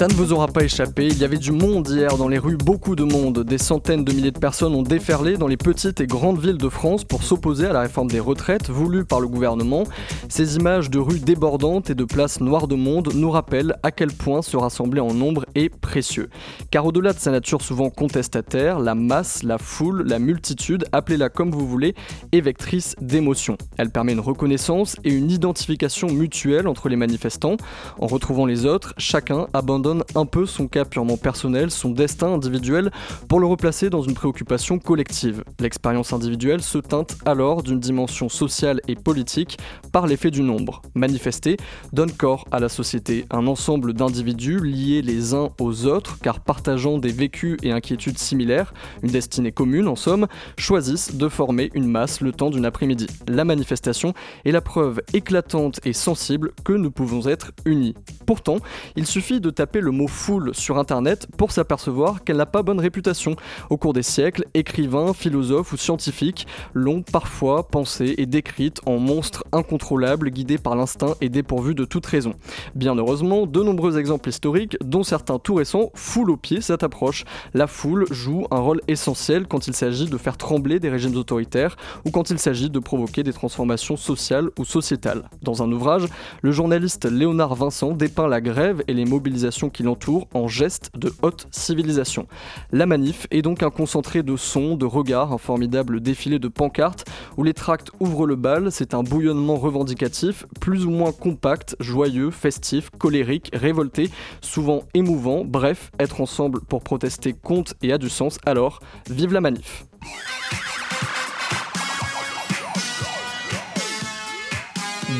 Ça ne vous aura pas échappé, il y avait du monde hier dans les rues, beaucoup de monde. Des centaines de milliers de personnes ont déferlé dans les petites et grandes villes de France pour s'opposer à la réforme des retraites voulue par le gouvernement. Ces images de rues débordantes et de places noires de monde nous rappellent à quel point se rassembler en nombre est précieux. Car au-delà de sa nature souvent contestataire, la masse, la foule, la multitude, appelez-la comme vous voulez, est vectrice d'émotions. Elle permet une reconnaissance et une identification mutuelle entre les manifestants. En retrouvant les autres, chacun abandonne un peu son cas purement personnel, son destin individuel, pour le replacer dans une préoccupation collective. L'expérience individuelle se teinte alors d'une dimension sociale et politique par l'effet du nombre. Manifester donne corps à la société, un ensemble d'individus liés les uns aux autres, car partageant des vécus et inquiétudes similaires, une destinée commune en somme, choisissent de former une masse le temps d'une après-midi. La manifestation est la preuve éclatante et sensible que nous pouvons être unis. Pourtant, il suffit de taper le mot foule sur internet pour s'apercevoir qu'elle n'a pas bonne réputation. Au cours des siècles, écrivains, philosophes ou scientifiques l'ont parfois pensée et décrite en monstre incontrôlable guidé par l'instinct et dépourvu de toute raison. Bien heureusement, de nombreux exemples historiques, dont certains tout récents, foulent au pied cette approche. La foule joue un rôle essentiel quand il s'agit de faire trembler des régimes autoritaires ou quand il s'agit de provoquer des transformations sociales ou sociétales. Dans un ouvrage, le journaliste Léonard Vincent dépeint la grève et les mobilisations qui l'entourent en geste de haute civilisation. La manif est donc un concentré de sons, de regards, un formidable défilé de pancartes où les tracts ouvrent le bal, c'est un bouillonnement revendicatif, plus ou moins compact, joyeux, festif, colérique, révolté, souvent émouvant, bref, être ensemble pour protester compte et a du sens, alors vive la manif.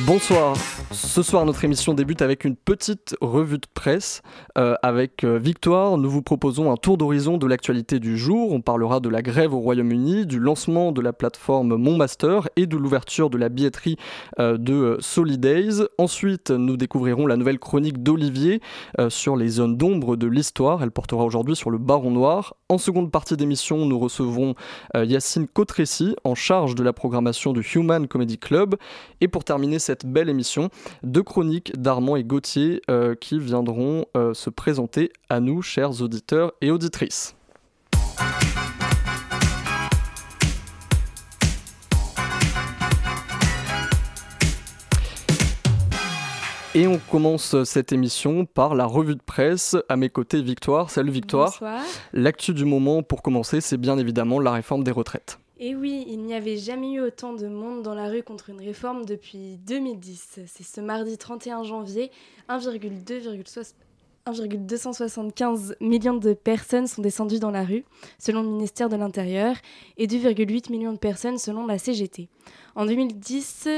Bonsoir. Ce soir, notre émission débute avec une petite revue de presse. Euh, avec euh, Victoire, nous vous proposons un tour d'horizon de l'actualité du jour. On parlera de la grève au Royaume-Uni, du lancement de la plateforme Mon Master et de l'ouverture de la billetterie euh, de Solidays. Ensuite, nous découvrirons la nouvelle chronique d'Olivier sur les zones d'ombre de l'histoire. Elle portera aujourd'hui sur le Baron Noir. En seconde partie d'émission, nous recevrons Yacine Cotressi, en charge de la programmation du Human Comedy Club. Et pour terminer cette belle émission, deux chroniques d'Armand et Gauthier euh, qui viendront euh, se présenter à nous, chers auditeurs et auditrices. Et on commence cette émission par la revue de presse. À mes côtés, Victoire. Salut Victoire. Bonsoir. L'actu du moment, pour commencer, c'est bien évidemment la réforme des retraites. Et oui, il n'y avait jamais eu autant de monde dans la rue contre une réforme depuis 2010. C'est ce mardi 31 janvier, 1,275 millions de personnes sont descendues dans la rue, selon le ministère de l'Intérieur, et 2,8 millions de personnes selon la CGT. En 2010,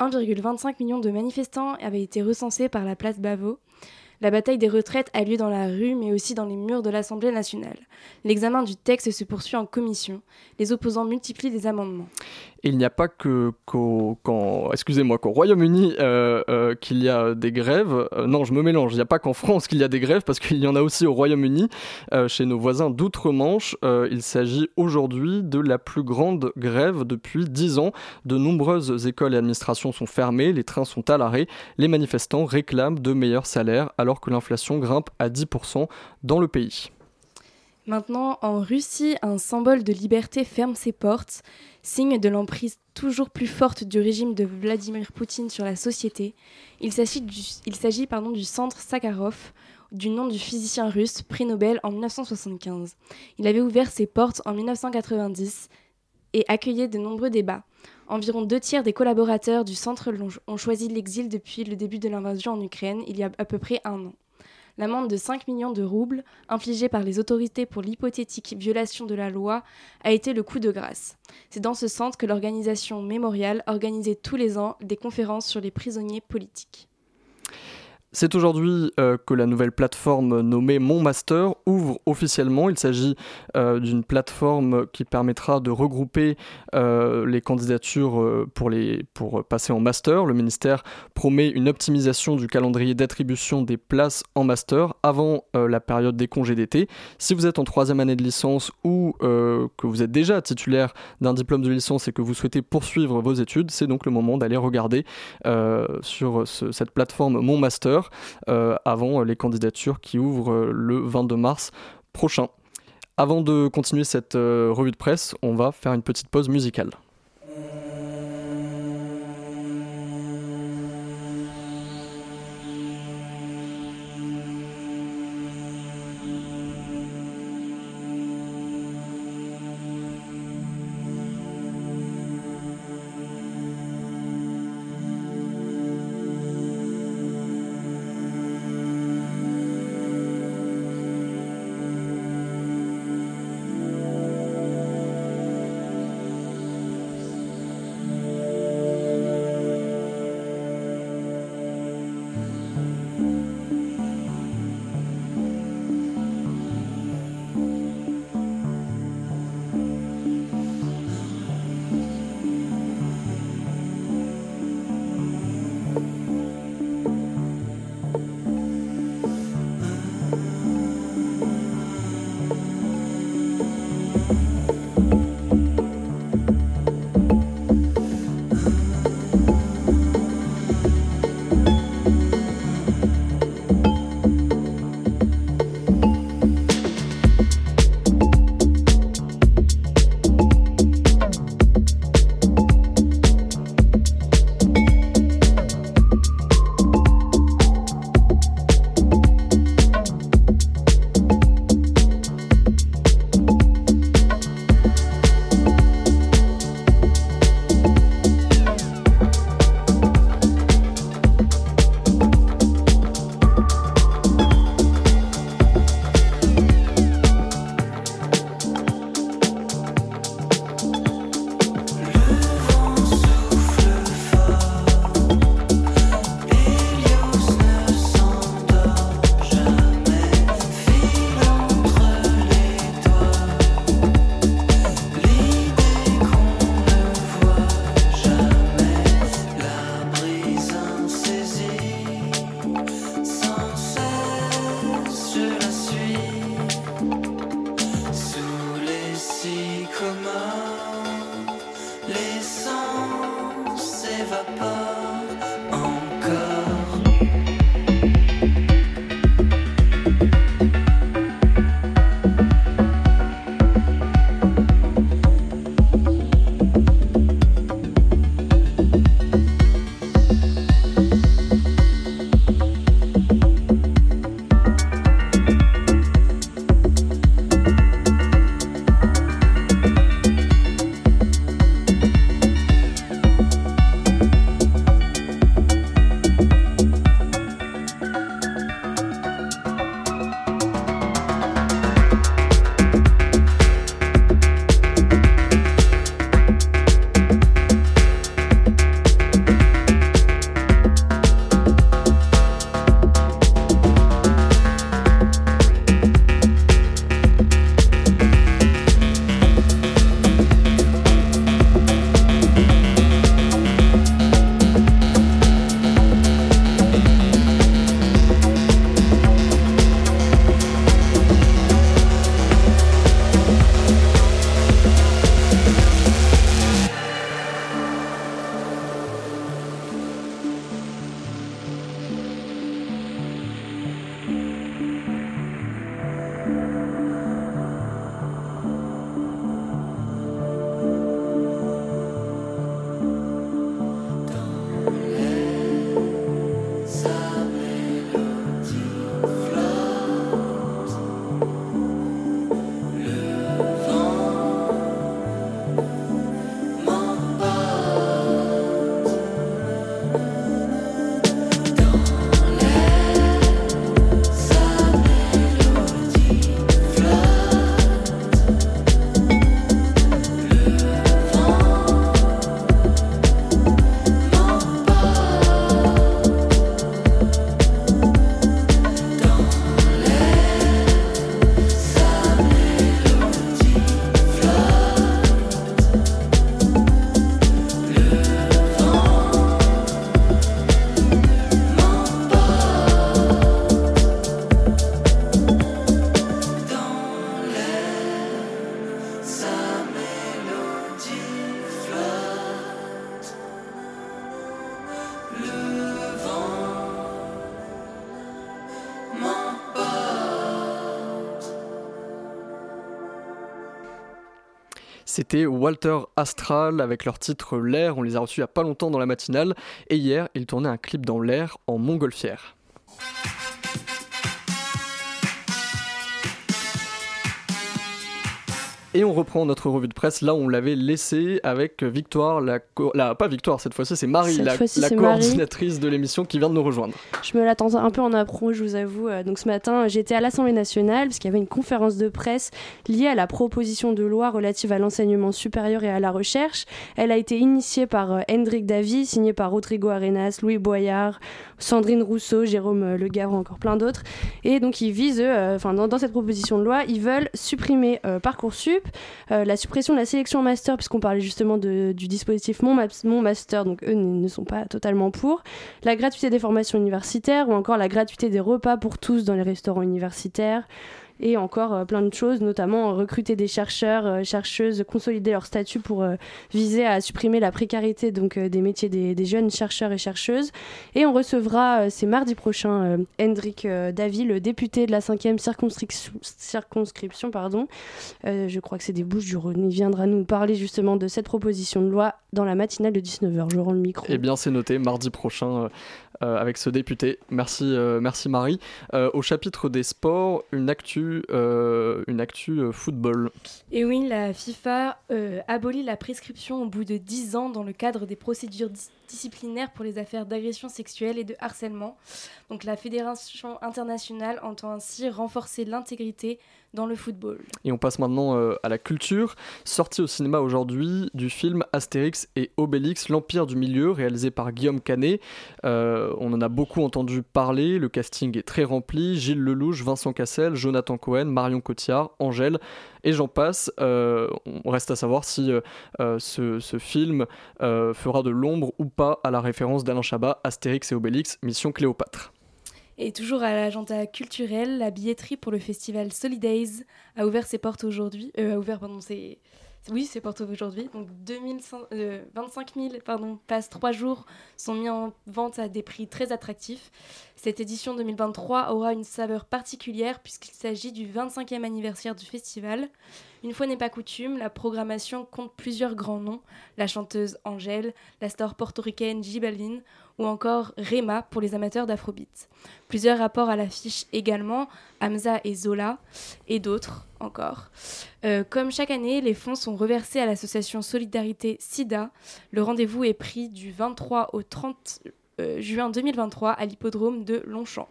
1,25 million de manifestants avaient été recensés par la place Bavo. La bataille des retraites a lieu dans la rue, mais aussi dans les murs de l'Assemblée nationale. L'examen du texte se poursuit en commission. Les opposants multiplient les amendements il n'y a pas que qu'au, excusez-moi, qu'au Royaume-Uni euh, euh, qu'il y a des grèves. Euh, non, je me mélange. Il n'y a pas qu'en France qu'il y a des grèves, parce qu'il y en a aussi au Royaume-Uni, chez nos voisins d'outre-Manche. il s'agit aujourd'hui de la plus grande grève depuis dix ans. De nombreuses écoles et administrations sont fermées, les trains sont à l'arrêt. Les manifestants réclament de meilleurs salaires, alors que l'inflation grimpe à 10% dans le pays. Maintenant, en Russie, un symbole de liberté ferme ses portes, signe de l'emprise toujours plus forte du régime de Vladimir Poutine sur la société. Il s'agit du, centre Sakharov, du nom du physicien russe, prix Nobel en 1975. Il avait ouvert ses portes en 1990 et accueillait de nombreux débats. Environ deux tiers des collaborateurs du centre ont choisi l'exil depuis le début de l'invasion en Ukraine, il y a à peu près un an. L'amende de 5 millions de roubles, infligée par les autorités pour l'hypothétique violation de la loi, a été le coup de grâce. C'est dans ce centre que l'organisation Mémorial organisait tous les ans des conférences sur les prisonniers politiques. C'est aujourd'hui euh, que la nouvelle plateforme nommée Mon Master ouvre officiellement. Il s'agit euh, d'une plateforme qui permettra de regrouper euh, les candidatures pour, passer en master. Le ministère promet une optimisation du calendrier d'attribution des places en master avant la période des congés d'été. Si vous êtes en troisième année de licence ou que vous êtes déjà titulaire d'un diplôme de licence et que vous souhaitez poursuivre vos études, c'est donc le moment d'aller regarder sur cette plateforme Mon Master euh, avant les candidatures qui ouvrent euh, le 22 mars prochain. Avant de continuer cette euh, revue de presse, on va faire une petite pause musicale. Walter Astral avec leur titre L'air. On les a reçus il n'y a pas longtemps dans la matinale. Et hier, ils tournaient un clip dans l'air en montgolfière. Et on reprend notre revue de presse là on l'avait laissé avec Victoire, la, la pas Victoire cette fois-ci, c'est Marie, la, coordinatrice de l'émission qui vient de nous rejoindre. Je me l'attends un peu en approche, je vous avoue. Euh, donc ce matin, j'étais à l'Assemblée nationale parce qu'il y avait une conférence de presse liée à la proposition de loi relative à l'enseignement supérieur et à la recherche. Elle a été initiée par euh, Hendrik Davy, signée par Rodrigo Arenas, Louis Boyard, Sandrine Rousseau, Jérôme euh, Le Gavre, encore plein d'autres. Et donc ils visent, enfin dans, cette proposition de loi, ils veulent supprimer Parcoursup euh, la suppression de la sélection master, puisqu'on parlait justement du dispositif Mon, Master, donc eux ne sont pas totalement pour, la gratuité des formations universitaires ou encore la gratuité des repas pour tous dans les restaurants universitaires et encore euh, plein de choses, notamment recruter des chercheurs, euh, chercheuses, consolider leur statut pour euh, viser à supprimer la précarité donc des métiers des, jeunes chercheurs et chercheuses. Et on recevra, c'est mardi prochain, Hendrik Davy, le député de la 5e circonscription, pardon. je crois que c'est des Bouches du Rhône. Il viendra nous parler justement de cette proposition de loi dans la matinale de 19h. Je rends le micro. Eh bien, c'est noté, mardi prochain euh, avec ce député. Merci, euh, merci Marie. Euh, au chapitre des sports, une actu, une actu football. Et oui, la FIFA abolit la prescription au bout de 10 ans dans le cadre des procédures disciplinaires pour les affaires d'agression sexuelle et de harcèlement. Donc la Fédération internationale entend ainsi renforcer l'intégrité dans le football. Et on passe maintenant euh, à la culture. Sorti au cinéma aujourd'hui du film Astérix et Obélix, l'Empire du Milieu, réalisé par Guillaume Canet. Euh, on en a beaucoup entendu parler, le casting est très rempli. Gilles Lelouch, Vincent Cassel, Jonathan Cohen, Marion Cotillard, Angèle, et j'en passe. Euh, on reste à savoir si ce, ce, film fera de l'ombre ou pas à la référence d'Alain Chabat, Astérix et Obélix, Mission Cléopâtre. Et toujours à l'agenda culturel, la billetterie pour le festival Solidays a ouvert ses portes aujourd'hui. Euh, a ouvert, ses, oui, ses portes aujourd'hui. Donc 25 000 euh, pardon, passes trois jours sont mis en vente à des prix très attractifs. Cette édition 2023 aura une saveur particulière puisqu'il s'agit du 25e anniversaire du festival. Une fois n'est pas coutume, la programmation compte plusieurs grands noms, la chanteuse Angèle, la star portoricaine J ou encore Rema pour les amateurs d'afrobeat. Plusieurs rapports à l'affiche également, Hamza et Zola, et d'autres encore. Euh, comme chaque année, les fonds sont reversés à l'association Solidarité SIDA. Le rendez-vous est pris du 23 au 30 euh, juin 2023 à l'hippodrome de Longchamp.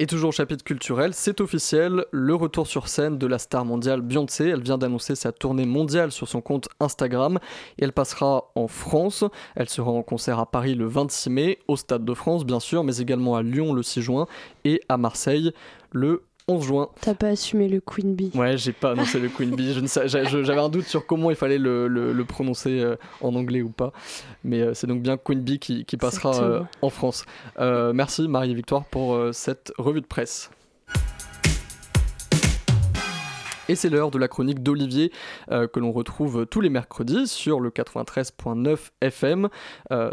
Et toujours au chapitre culturel, c'est officiel, le retour sur scène de la star mondiale Beyoncé. Elle vient d'annoncer sa tournée mondiale sur son compte Instagram et elle passera en France. Elle sera en concert à Paris le 26 mai, au Stade de France bien sûr, mais également à Lyon le 6 juin et à Marseille le 11 juin. T'as pas assumé le Queen Bee. Ouais, j'ai pas annoncé le Queen Bee. J'avais un doute sur comment il fallait le, prononcer euh, en anglais ou pas. Mais euh, c'est donc bien Queen Bee qui, passera euh, en France. merci Marie-Victoire pour cette revue de presse. Et c'est l'heure de la chronique d'Olivier que l'on retrouve tous les mercredis sur le 93.9 FM.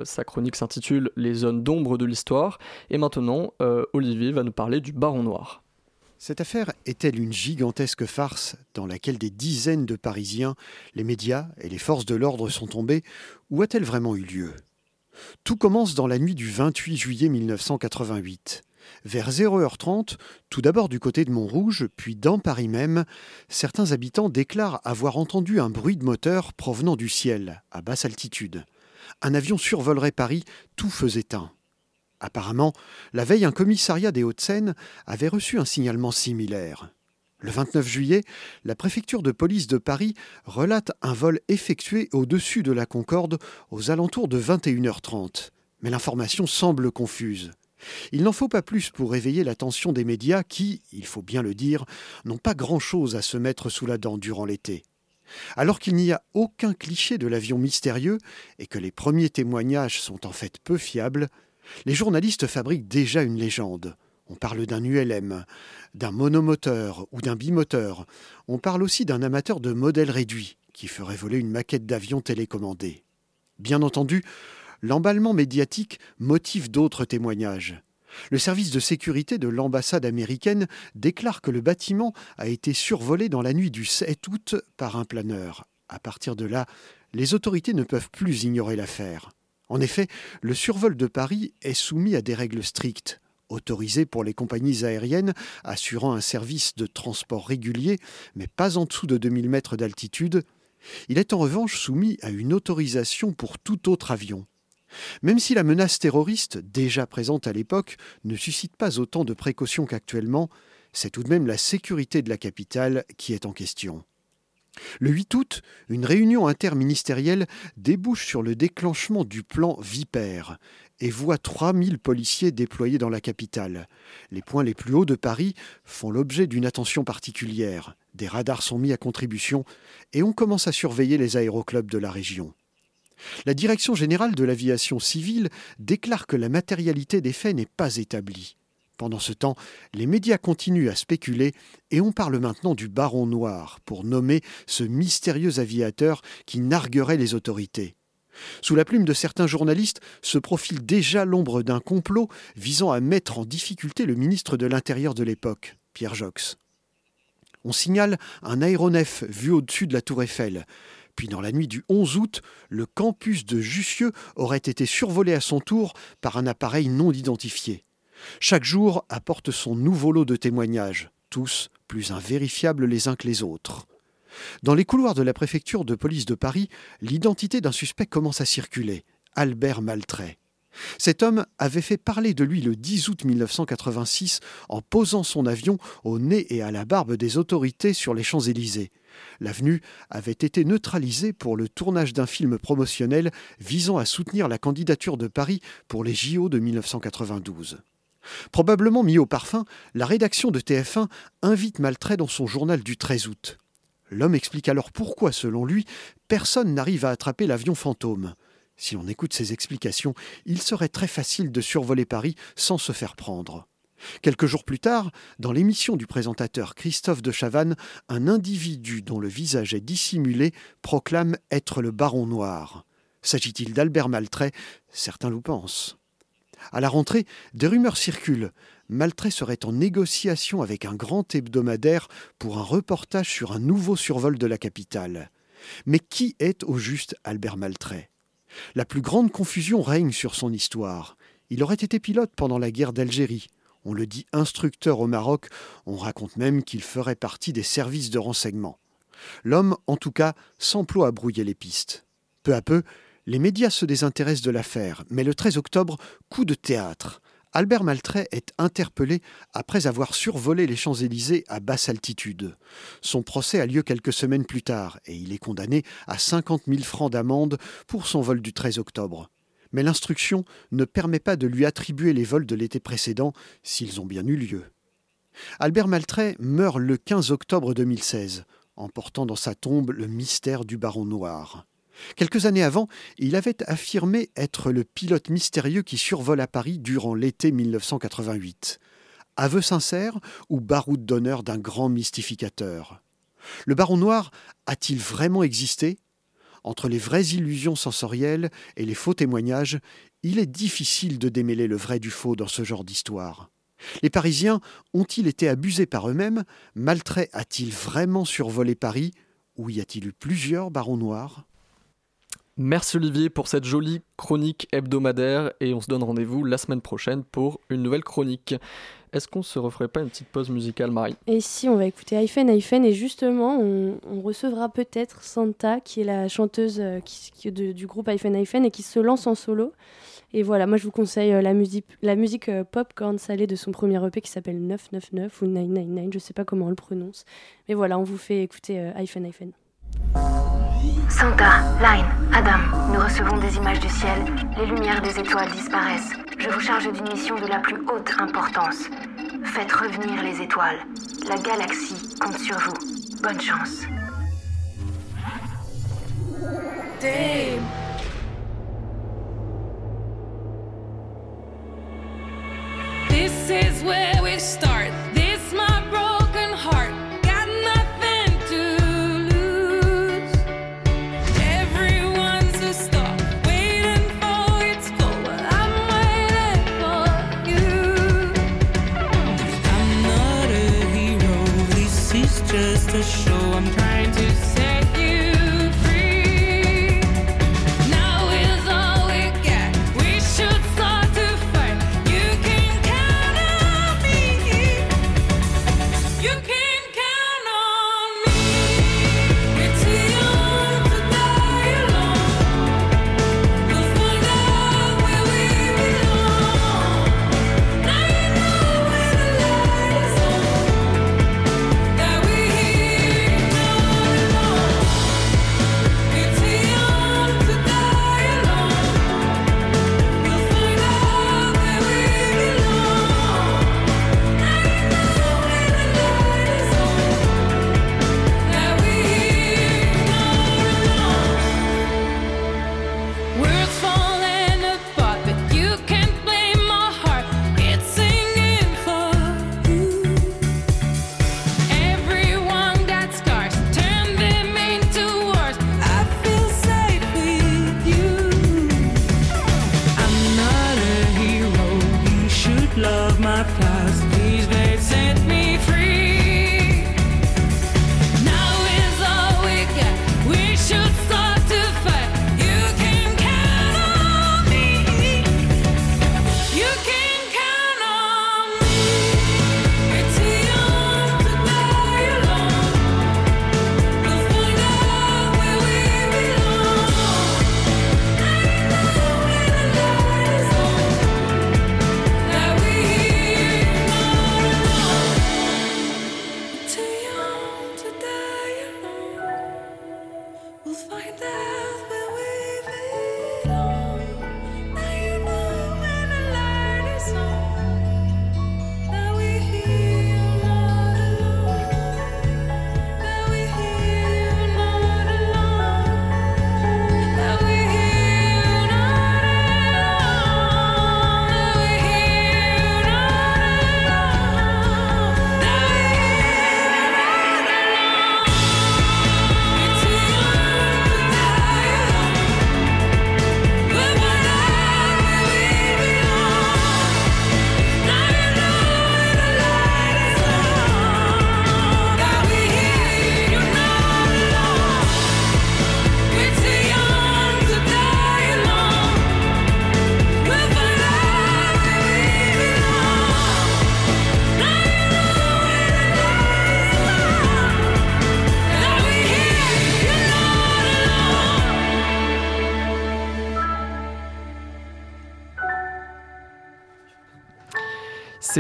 sa chronique s'intitule Les zones d'ombre de l'histoire. Et maintenant, Olivier va nous parler du Baron Noir. Cette affaire est-elle une gigantesque farce dans laquelle des dizaines de Parisiens, les médias et les forces de l'ordre sont tombés, ou a-t-elle vraiment eu lieu? Tout commence dans la nuit du 28 juillet 1988. Vers 0h30, tout d'abord du côté de Montrouge, puis dans Paris même, certains habitants déclarent avoir entendu un bruit de moteur provenant du ciel, à basse altitude. Un avion survolerait Paris, tout feu éteint. Apparemment, la veille, un commissariat des Hauts-de-Seine avait reçu un signalement similaire. Le 29 juillet, la préfecture de police de Paris relate un vol effectué au-dessus de la Concorde aux alentours de 21h30. Mais l'information semble confuse. Il n'en faut pas plus pour réveiller l'attention des médias qui, il faut bien le dire, n'ont pas grand-chose à se mettre sous la dent durant l'été. Alors qu'il n'y a aucun cliché de l'avion mystérieux et que les premiers témoignages sont en fait peu fiables, les journalistes fabriquent déjà une légende. On parle d'un ULM, d'un monomoteur ou d'un bimoteur. On parle aussi d'un amateur de modèles réduits qui ferait voler une maquette d'avion télécommandé. Bien entendu, l'emballement médiatique motive d'autres témoignages. Le service de sécurité de l'ambassade américaine déclare que le bâtiment a été survolé dans la nuit du 7 août par un planeur. À partir de là, les autorités ne peuvent plus ignorer l'affaire. En effet, le survol de Paris est soumis à des règles strictes autorisé pour les compagnies aériennes assurant un service de transport régulier, mais pas en dessous de 2000 mètres d'altitude. Il est en revanche soumis à une autorisation pour tout autre avion. Même si la menace terroriste, déjà présente à l'époque, ne suscite pas autant de précautions qu'actuellement, c'est tout de même la sécurité de la capitale qui est en question. Le 8 août, une réunion interministérielle débouche sur le déclenchement du plan Vipère et voit 3000 policiers déployés dans la capitale. Les points les plus hauts de Paris font l'objet d'une attention particulière. Des radars sont mis à contribution et on commence à surveiller les aéroclubs de la région. La Direction générale de l'aviation civile déclare que la matérialité des faits n'est pas établie. Pendant ce temps, les médias continuent à spéculer et on parle maintenant du baron noir pour nommer ce mystérieux aviateur qui narguerait les autorités. Sous la plume de certains journalistes se profile déjà l'ombre d'un complot visant à mettre en difficulté le ministre de l'Intérieur de l'époque, Pierre Jox. On signale un aéronef vu au-dessus de la tour Eiffel. Puis dans la nuit du 11 août, le campus de Jussieu aurait été survolé à son tour par un appareil non identifié. Chaque jour apporte son nouveau lot de témoignages, tous plus invérifiables les uns que les autres. Dans les couloirs de la préfecture de police de Paris, l'identité d'un suspect commence à circuler, Albert Maltrait. Cet homme avait fait parler de lui le 10 août 1986 en posant son avion au nez et à la barbe des autorités sur les Champs-Élysées. L'avenue avait été neutralisée pour le tournage d'un film promotionnel visant à soutenir la candidature de Paris pour les JO de 1992. Probablement mis au parfum, la rédaction de TF1 invite Maltrait dans son journal du 13 août. L'homme explique alors pourquoi, selon lui, personne n'arrive à attraper l'avion fantôme. Si on écoute ses explications, il serait très facile de survoler Paris sans se faire prendre. Quelques jours plus tard, dans l'émission du présentateur Christophe de Chavannes, un individu dont le visage est dissimulé proclame être le baron noir. S'agit-il d'Albert Maltrait Certains le pensent. À la rentrée, des rumeurs circulent. Maltrait serait en négociation avec un grand hebdomadaire pour un reportage sur un nouveau survol de la capitale. Mais qui est au juste Albert Maltrait La plus grande confusion règne sur son histoire. Il aurait été pilote pendant la guerre d'Algérie. On le dit instructeur au Maroc, on raconte même qu'il ferait partie des services de renseignement. L'homme, en tout cas, s'emploie à brouiller les pistes. Peu à peu, les médias se désintéressent de l'affaire, mais le 13 octobre, coup de théâtre. Albert Maltrait est interpellé après avoir survolé les Champs-Élysées à basse altitude. Son procès a lieu quelques semaines plus tard et il est condamné à 50 000 francs d'amende pour son vol du 13 octobre. Mais l'instruction ne permet pas de lui attribuer les vols de l'été précédent s'ils ont bien eu lieu. Albert Maltrait meurt le 15 octobre 2016, emportant dans sa tombe le mystère du baron noir. Quelques années avant, il avait affirmé être le pilote mystérieux qui survole à Paris durant l'été 1988. Aveu sincère ou baroud d'honneur d'un grand mystificateur? Le baron noir a-t-il vraiment existé? Entre les vraies illusions sensorielles et les faux témoignages, il est difficile de démêler le vrai du faux dans ce genre d'histoire. Les Parisiens ont-ils été abusés par eux-mêmes? Maltrait a-t-il vraiment survolé Paris? Ou y a-t-il eu plusieurs barons noirs? Merci Olivier pour cette jolie chronique hebdomadaire et on se donne rendez-vous la semaine prochaine pour une nouvelle chronique. Est-ce qu'on se referait pas une petite pause musicale, Marie? Et si on va écouter Hyphen Hyphen et justement on, recevra peut-être Santa qui est la chanteuse euh, qui, du groupe Hyphen Hyphen et qui se lance en solo. Et voilà, moi je vous conseille euh, la musique, la musique euh, popcorn salée de son premier EP qui s'appelle 999 ou 999, je sais pas comment on le prononce. Mais voilà, on vous fait écouter Hyphen Hyphen. Santa, Line, Adam, nous recevons des images du ciel. Les lumières des étoiles disparaissent. Je vous charge d'une mission de la plus haute importance. Faites revenir les étoiles. La galaxie compte sur vous. Bonne chance.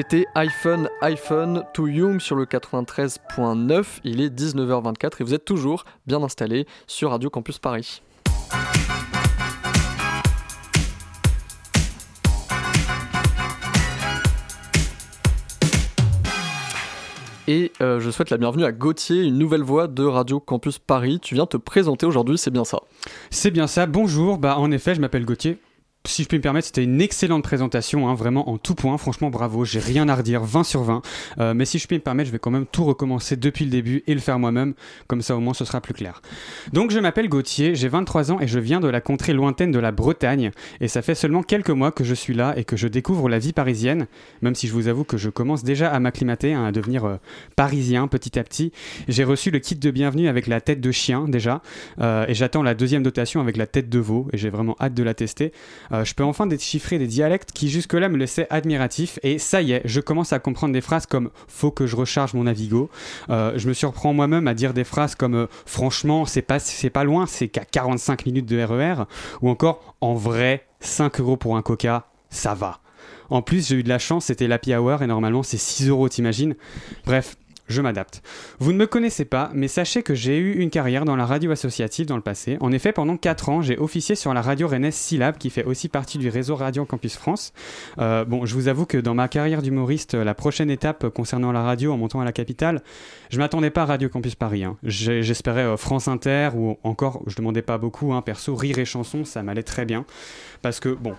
C'était iPhone, iPhone, To Young sur le 93.9. Il est 19h24 et vous êtes toujours bien installés sur Radio Campus Paris. Et euh, je souhaite la bienvenue à Gauthier, une nouvelle voix de Radio Campus Paris. Tu viens te présenter aujourd'hui, c'est bien ça? C'est bien ça, bonjour, bah en effet je m'appelle Gauthier. Si je puis me permettre, c'était une excellente présentation, hein, vraiment en tout point, franchement bravo, j'ai rien à redire, 20 sur 20. Euh, mais si je puis me permettre, je vais quand même tout recommencer depuis le début et le faire moi-même, comme ça au moins ce sera plus clair. Donc je m'appelle Gauthier, j'ai 23 ans et je viens de la contrée lointaine de la Bretagne. Et ça fait seulement quelques mois que je suis là et que je découvre la vie parisienne, même si je vous avoue que je commence déjà à m'acclimater, hein, à devenir euh, parisien petit à petit. J'ai reçu le kit de bienvenue avec la tête de chien déjà, euh, et j'attends la deuxième dotation avec la tête de veau, et j'ai vraiment hâte de la tester. Euh, je peux enfin déchiffrer des dialectes qui jusque-là me laissaient admiratif, et ça y est, je commence à comprendre des phrases comme faut que je recharge mon Navigo. Euh, je me surprends moi-même à dire des phrases comme euh, franchement, c'est pas, c'est pas loin, c'est qu'à 45 minutes de RER, ou encore en vrai, 5 euros pour un coca, ça va. En plus, j'ai eu de la chance, c'était l'happy hour et normalement c'est 6 euros, t'imagines? Bref, je m'adapte. Vous ne me connaissez pas, mais sachez que j'ai eu une carrière dans la radio associative dans le passé. En effet, pendant 4 ans, j'ai officié sur la radio rennaise Syllab, qui fait aussi partie du réseau Radio Campus France. Euh, bon, je vous avoue que dans ma carrière d'humoriste, la prochaine étape concernant la radio en montant à la capitale, je m'attendais pas à Radio Campus Paris. hein. J'espérais euh, France Inter ou encore, je demandais pas beaucoup, hein, perso, rire et chanson, ça m'allait très bien. Parce que, bon.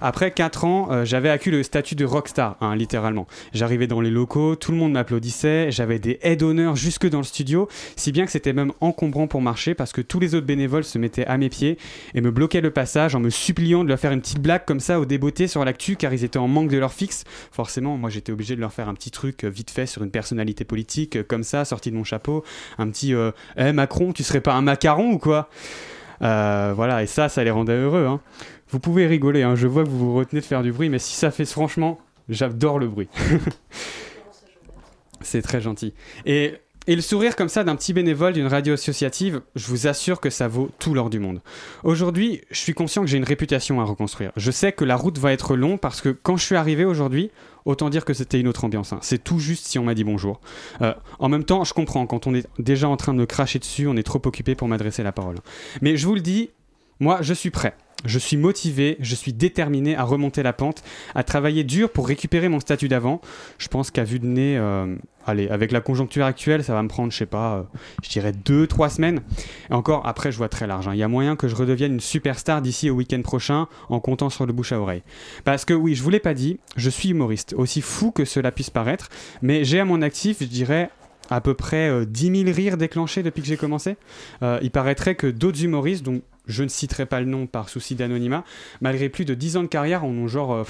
Après 4 ans, euh, j'avais acquis le statut de rockstar, hein, littéralement. J'arrivais dans les locaux, tout le monde m'applaudissait, j'avais des aides d'honneur jusque dans le studio, si bien que c'était même encombrant pour marcher parce que tous les autres bénévoles se mettaient à mes pieds et me bloquaient le passage en me suppliant de leur faire une petite blague comme ça au débeauté sur l'actu car ils étaient en manque de leur fixe. Forcément, moi j'étais obligé de leur faire un petit truc euh, vite fait sur une personnalité politique euh, comme ça, sorti de mon chapeau, un petit Eh Macron, tu serais pas un macaron ou quoi? Voilà, et ça, ça les rendait heureux. Hein. Vous pouvez rigoler, hein, je vois que vous vous retenez de faire du bruit, mais si ça fait franchement, j'adore le bruit. C'est très gentil. Et, et le sourire comme ça d'un petit bénévole d'une radio associative, je vous assure que ça vaut tout l'or du monde. Aujourd'hui, je suis conscient que j'ai une réputation à reconstruire. Je sais que la route va être longue parce que quand je suis arrivé aujourd'hui, autant dire que c'était une autre ambiance. hein. C'est tout juste si on m'a dit bonjour. Euh, en même temps, je comprends, quand on est déjà en train de me cracher dessus, on est trop occupé pour m'adresser la parole. Mais je vous le dis, moi, je suis prêt. Je suis motivé, je suis déterminé à remonter la pente, à travailler dur pour récupérer mon statut d'avant. Je pense qu'à vue de nez, euh, allez, avec la conjoncture actuelle, ça va me prendre, je sais pas, euh, je dirais deux, trois semaines. Et encore, après, je vois très large. hein. Il y a moyen que je redevienne une superstar d'ici au week-end prochain en comptant sur le bouche à oreille. Parce que oui, je vous l'ai pas dit, je suis humoriste, aussi fou que cela puisse paraître, mais j'ai à mon actif, je dirais, à peu près euh, 10 000 rires déclenchés depuis que j'ai commencé. Euh, il paraîtrait que d'autres humoristes, dont je ne citerai pas le nom par souci d'anonymat, malgré plus de 10 ans de carrière, en ont genre euh,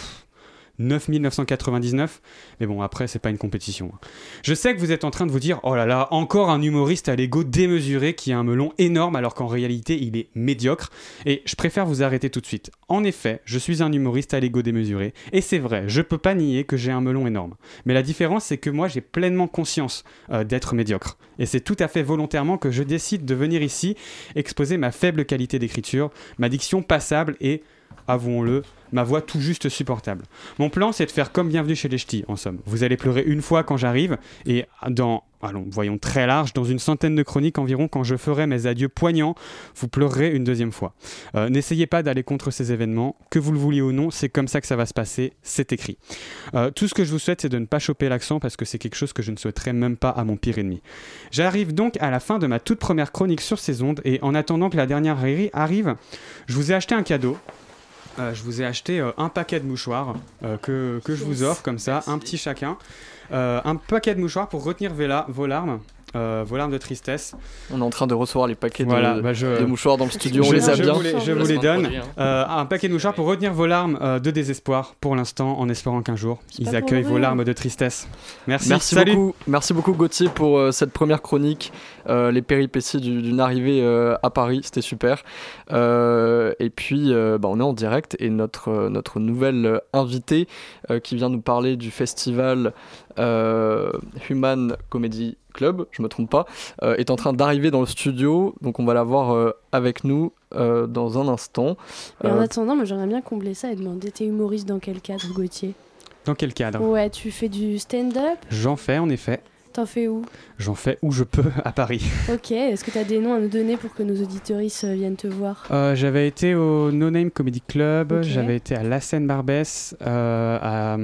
9999. Mais bon, après, c'est pas une compétition. hein. Je sais que vous êtes en train de vous dire, oh là là, encore un humoriste à l'ego démesuré qui a un melon énorme alors qu'en réalité, il est médiocre. Et je préfère vous arrêter tout de suite. En effet, je suis un humoriste à l'ego démesuré. Et c'est vrai, je peux pas nier que j'ai un melon énorme. Mais la différence, c'est que moi, j'ai pleinement conscience euh, d'être médiocre. Et c'est tout à fait volontairement que je décide de venir ici exposer ma faible qualité d'écriture, ma diction passable et, avouons-le, ma voix tout juste supportable. Mon plan, c'est de faire comme Bienvenue chez les Ch'tis, en somme. Vous allez pleurer une fois quand j'arrive, et dans, allons, voyons très large, dans une centaine de chroniques environ, quand je ferai mes adieux poignants, vous pleurerez une deuxième fois. Euh, N'essayez pas d'aller contre ces événements, que vous le vouliez ou non, c'est comme ça que ça va se passer, c'est écrit. Euh, tout ce que je vous souhaite, c'est de ne pas choper l'accent, parce que c'est quelque chose que je ne souhaiterais même pas à mon pire ennemi. J'arrive donc à la fin de ma toute première chronique sur ces ondes, et en attendant que la dernière arri- arrive, je vous ai acheté un cadeau. Euh, je vous ai acheté euh, un paquet de mouchoirs euh, que, que je vous offre comme ça, un petit chacun. Un paquet de mouchoirs pour retenir vos larmes, euh, vos larmes de tristesse. On est en train de recevoir les paquets de, bah, je- de mouchoirs dans le studio, on je, les a je bien. vous les, je vous les donne. Euh, un paquet de mouchoirs pour retenir vos larmes euh, de désespoir pour l'instant, en espérant qu'un jour ils accueillent vos larmes de tristesse. Merci. Merci Salut. beaucoup, merci beaucoup Gauthier pour euh, cette première chronique, euh, les péripéties du- d'une arrivée euh, à Paris, c'était super. Euh, et puis euh, bah, on est en direct et notre, euh, notre nouvelle euh, invitée euh, qui vient nous parler du festival euh, Human Comedy Club, je me trompe pas, euh, est en train d'arriver dans le studio, donc on va la voir euh, avec nous euh, dans un instant. En attendant, moi j'aimerais bien combler ça et demander t'es humoriste dans quel cadre, Gauthier? Dans quel cadre? Ouais, tu fais du stand-up? J'en fais en effet. T'en fais où? J'en fais où je peux à Paris. Ok, est-ce que t'as des noms à nous donner pour que nos auditoristes euh, viennent te voir? Euh, j'avais été au No Name Comedy Club, j'avais été à La Seine Barbès, euh, à,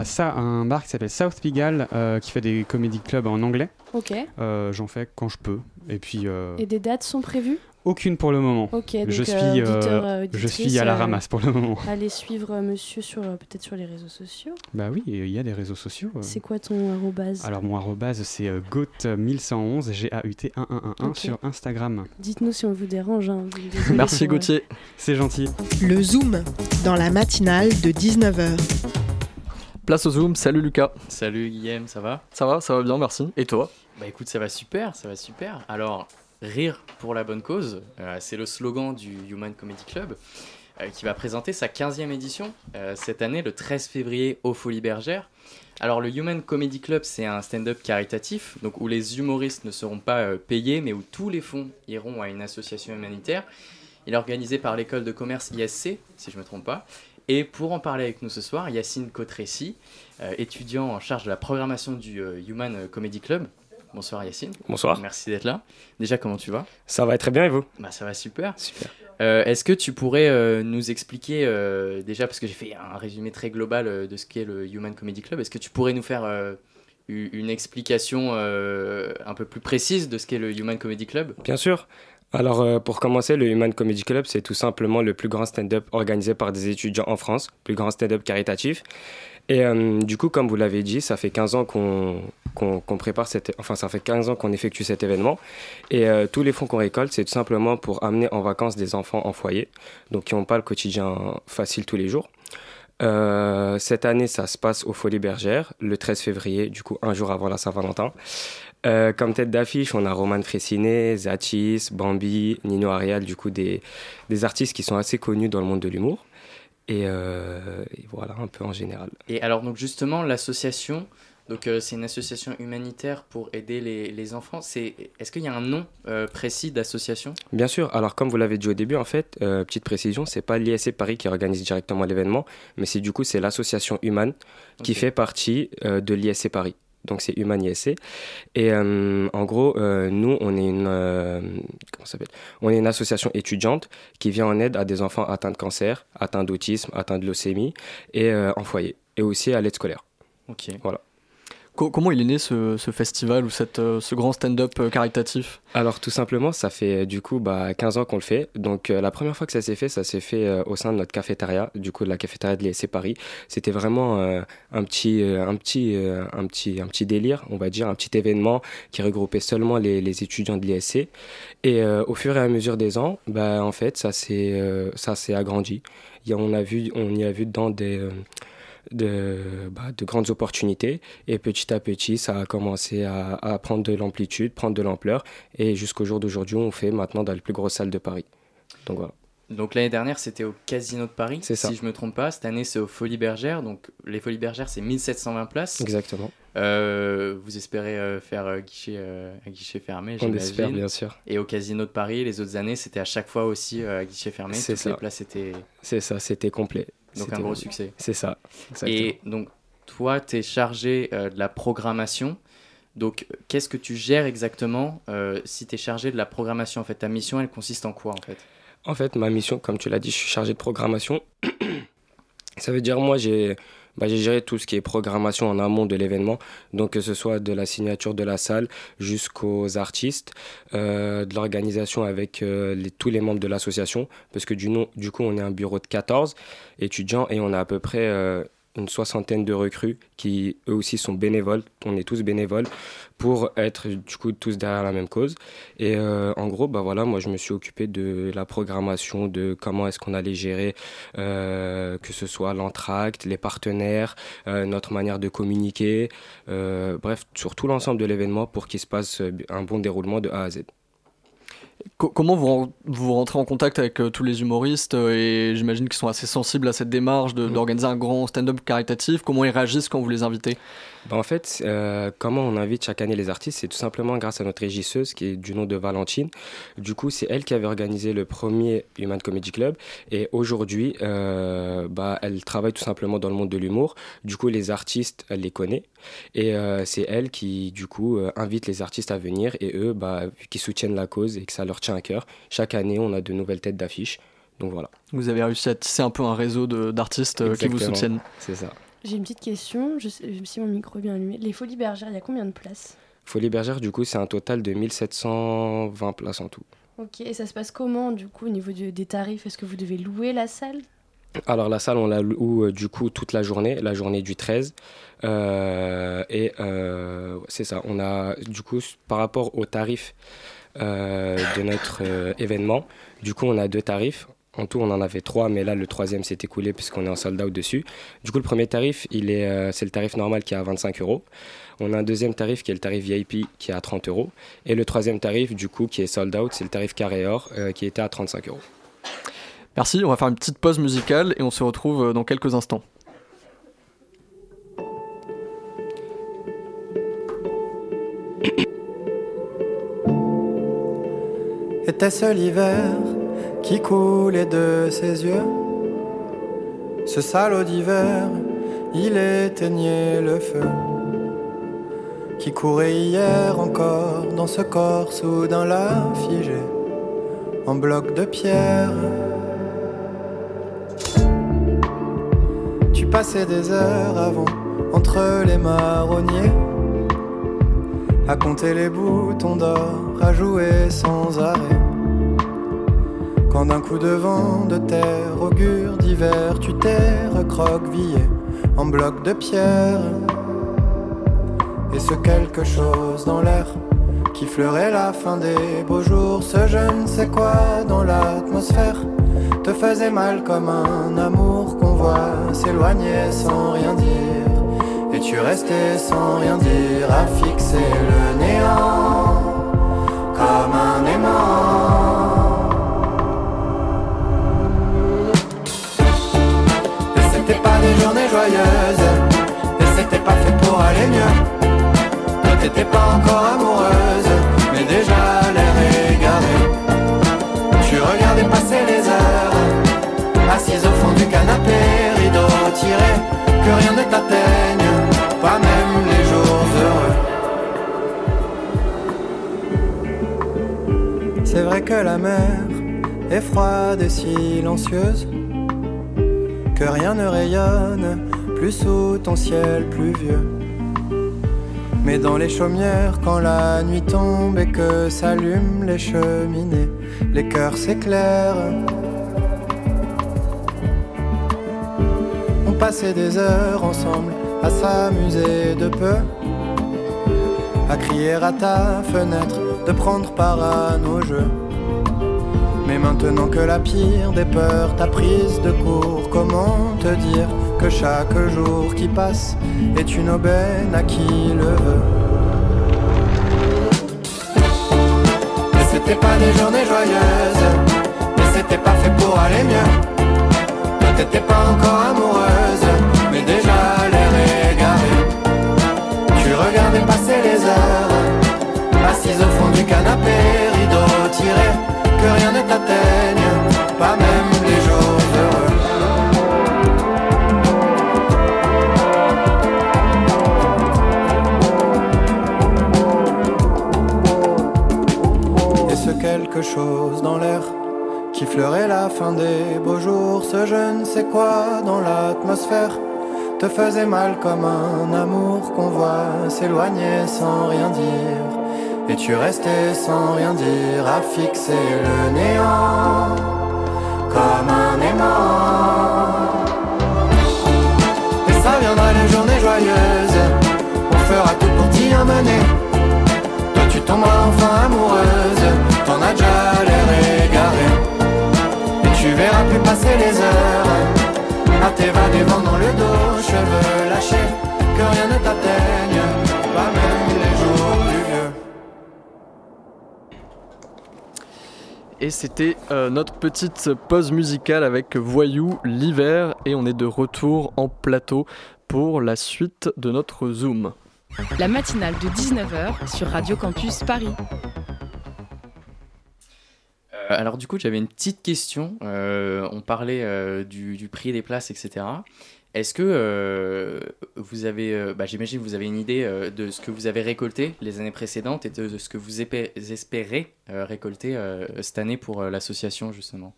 à ça, un bar qui s'appelle South Pigalle, euh, qui fait des comedy clubs en anglais. Ok. J'en fais quand je peux. Et puis, Et des dates sont prévues? Aucune pour le moment. Ok, donc je suis, euh, euh, auditeur, euh, je auditrice, suis à la euh, ramasse pour le moment. Allez suivre euh, monsieur sur euh, peut-être sur les réseaux sociaux. Bah oui, il y a des réseaux sociaux. euh. C'est quoi ton arrobase? Alors mon arrobase c'est euh, GAUT1111, G-A-U-T-1111 Ok. sur Instagram. Dites-nous si on vous dérange. hein, Merci pour, euh, Gauthier. C'est gentil. Le Zoom, dans la matinale de 19h. Place au Zoom, salut Lucas. Salut Guillaume, ça va? Ça va, ça va bien, merci. Et toi? Bah écoute, ça va super, ça va super. Alors, rire pour la bonne cause, euh, c'est le slogan du Human Comedy Club euh, qui va présenter sa 15e édition euh, cette année, le 13 février, aux Folies Bergères. Alors, le Human Comedy Club, c'est un stand-up caritatif, donc où les humoristes ne seront pas payés, mais où tous les fonds iront à une association humanitaire. Il est organisé par l'école de commerce ISC, si je ne me trompe pas. Et pour en parler avec nous ce soir, Yacine Cotressi, euh, étudiant en charge de la programmation du Human Comedy Club. Bonsoir Yacine. Bonsoir. Merci d'être là. Déjà, comment tu vas? Ça va très bien et vous? Bah ça va super. Super. Euh, Est-ce que tu pourrais euh, nous expliquer euh, déjà parce que j'ai fait un résumé très global de ce qu'est le Human Comedy Club. Est-ce que tu pourrais nous faire une explication un peu plus précise de ce qu'est le Human Comedy Club? Bien sûr. Alors, euh, pour commencer, le Human Comedy Club, c'est tout simplement le plus grand stand-up organisé par des étudiants en France, plus grand stand-up caritatif. Et euh, du coup, comme vous l'avez dit, ça fait 15 ans qu'on prépare cette... Enfin, ça fait 15 ans qu'on effectue cet événement. Et euh, tous les fonds qu'on récolte, c'est tout simplement pour amener en vacances des enfants en foyer, donc qui n'ont pas le quotidien facile tous les jours. Euh, cette année, ça se passe aux Folies Bergères, le 13 février, du coup, un jour avant la Saint-Valentin. Euh, comme tête d'affiche, on a Roman Fressinet, Zachis, Bambi, Nino Arial, du coup des, des artistes qui sont assez connus dans le monde de l'humour. Et, euh, et voilà, un peu en général. Et alors donc justement l'association, donc euh, c'est une association humanitaire pour aider les, les enfants. C'est est-ce qu'il y a un nom euh, précis d'association? Bien sûr, alors comme vous l'avez dit au début, en fait, petite précision, c'est pas l'ISC Paris qui organise directement l'événement, mais c'est du coup c'est l'association Human qui fait partie de l'ISC Paris. Donc c'est Human ISC. Et euh, en gros, euh, nous, on est une euh, comment ça On est une association étudiante qui vient en aide à des enfants atteints de cancer, atteints d'autisme, atteints de leucémie et en foyer, et aussi à l'aide scolaire. Ok. Voilà. Co- comment il est né ce, festival ou cette, euh, ce grand stand-up euh, caritatif? Alors tout simplement, ça fait euh, du coup bah, 15 ans qu'on le fait. Donc la première fois que ça s'est fait, ça s'est fait au sein de notre cafétéria, du coup de la cafétéria de l'ISC Paris. C'était vraiment un, petit, un, petit, un, petit, un petit délire, on va dire, un petit événement qui regroupait seulement les, étudiants de l'ISC. Et au fur et à mesure des ans, bah, en fait, ça s'est agrandi. On, a vu, on y a vu dedans des... de, bah, de grandes opportunités. Et petit à petit, ça a commencé à, à prendre de l'amplitude, prendre de l'ampleur. Et jusqu'au jour d'aujourd'hui, on fait maintenant dans les plus grosses salles de Paris. Donc voilà. Donc l'année dernière, c'était au Casino de Paris, ça. si je me trompe pas. Cette année, c'est aux Folies Bergères. Donc les Folies Bergères, c'est 1720 places. Exactement. Euh, vous espérez euh, faire euh, guichet, euh, à guichet fermé, On espère, bien sûr. Et au Casino de Paris, les autres années, c'était à chaque fois aussi à guichet fermé. C'est ça. les places étaient. C'est ça, c'était complet. Donc un gros succès. C'est ça. exactement. Et donc, toi, tu es chargé euh, de la programmation. Donc, qu'est-ce que tu gères exactement euh, si tu es chargé de la programmation En fait, ta mission, elle consiste en quoi en fait? En fait, ma mission, comme tu l'as dit, je suis chargé de programmation. Ça veut dire, moi, j'ai bah, j'ai géré tout ce qui est programmation en amont de l'événement, donc que ce soit de la signature de la salle jusqu'aux artistes, euh, de l'organisation avec euh, tous les membres de l'association, parce que du, du coup, on est un bureau de 14 étudiants et on a à peu près euh, une soixantaine de recrues qui, eux aussi, sont bénévoles. On est tous bénévoles pour être, du coup, tous derrière la même cause. Et euh, en gros, bah voilà, moi je me suis occupé de la programmation, de comment est-ce qu'on allait gérer, euh, que ce soit l'entracte, les partenaires, euh, notre manière de communiquer, bref, sur tout l'ensemble de l'événement pour qu'il se passe un bon déroulement de A à Z. Co- comment vous, vous rentrez en contact avec euh, tous les humoristes euh, et j'imagine qu'ils sont assez sensibles à cette démarche de- Mhm. d'organiser un grand stand-up caritatif Comment ils réagissent quand vous les invitez? Bah, en fait, euh, comment on invite chaque année les artistes C'est tout simplement grâce à notre régisseuse qui est du nom de Valentine. Du coup, c'est elle qui avait organisé le premier Human Comedy Club. Et aujourd'hui, euh, bah, elle travaille tout simplement dans le monde de l'humour. Du coup, les artistes, elle les connaît. Et euh, c'est elle qui, du coup, invite les artistes à venir. Et eux, bah, qu'ils soutiennent la cause et que ça leur tient à cœur, chaque année, on a de nouvelles têtes d'affiche. Donc voilà, Vous avez réussi à tisser un peu un réseau d'artistes qui vous soutiennent. c'est ça. J'ai une petite question, je sais, si mon micro est bien allumé. Les Folies Bergères, il y a combien de places? Folie Bergère, du coup, c'est un total de 1720 places en tout. Ok, et ça se passe comment du coup au niveau des tarifs? Est-ce que vous devez louer la salle? Alors la salle, on la loue euh, du coup toute la journée, la journée du 13. Euh, et euh, c'est ça, on a du coup par rapport au tarif de notre événement, du coup on a deux tarifs. En tout, on en avait trois, mais là, le troisième s'est écoulé puisqu'on est en sold out dessus. Du coup, le premier tarif, il est, euh, c'est le tarif normal qui est à 25 euros. On a un deuxième tarif qui est le tarif VIP qui est à 30 euros. Et le troisième tarif, du coup, qui est sold out, c'est le tarif carré or euh, qui était à 35 euros. Merci, on va faire une petite pause musicale et on se retrouve euh, dans quelques instants. Était-ce l'hiver qui coulait de ses yeux Ce salaud d'hiver, il éteignait le feu qui courait hier encore dans ce corps soudain là figé en bloc de pierre. Tu passais des heures avant entre les marronniers à compter les boutons d'or, à jouer sans arrêt. Quand d'un coup de vent de terre, augure d'hiver, tu t'es recroquevillé en bloc de pierre. Et ce quelque chose dans l'air qui fleurait la fin des beaux jours, ce je ne sais quoi dans l'atmosphère te faisait mal comme un amour qu'on voit s'éloigner sans rien dire. Et tu restais sans rien dire à fixer le néant comme un aimant. Des journées joyeuses, et c'était pas fait pour aller mieux. Toi t'étais pas encore amoureuse, mais déjà l'air égaré. Tu regardais passer les heures, assise au fond du canapé, rideau tiré, que rien ne t'atteigne, pas même les jours heureux. C'est vrai que la mer est froide et silencieuse, que rien ne rayonne plus sous ton ciel pluvieux. Mais dans les chaumières, quand la nuit tombe et que s'allument les cheminées, les cœurs s'éclairent. On passait des heures ensemble à s'amuser de peu, à crier à ta fenêtre, de prendre part à nos jeux. Mais maintenant que la pire des peurs t'a prise de court, comment te dire que chaque jour qui passe est une aubaine à qui le veut? Mais c'était pas des journées joyeuses, mais c'était pas fait pour aller mieux. T'étais pas encore amoureuse, mais déjà l'air égaré. Tu regardais passer les heures, assise au fond du canapé, rideau tiré, que rien ne t'atteigne, pas même les jours heureux. Et ce quelque chose dans l'air qui fleurait la fin des beaux jours, ce je ne sais quoi dans l'atmosphère? Te faisait mal comme un amour qu'on voit s'éloigner sans rien dire. Et tu restais sans rien dire à fixer le néant comme un aimant. Et ça viendra les journées joyeuses, on fera tout pour t'y amener. Toi tu tomberas enfin amoureuse, t'en as déjà l'air égaré. Et tu verras plus passer les heures à t'évader dans le dos, cheveux lâchés, que rien ne t'atteigne, pas même Et c'était euh, notre petite pause musicale avec Voyou l'hiver et on est de retour en plateau pour la suite de notre Zoom. La matinale de 19h sur Radio Campus Paris. Euh, alors du coup, j'avais une petite question. Euh, on parlait euh, du, du prix des places, etc. Est-ce que euh, vous avez, euh, bah, j'imagine vous avez une idée euh, de ce que vous avez récolté les années précédentes et de, de ce que vous espérez récolter cette année pour l'association justement?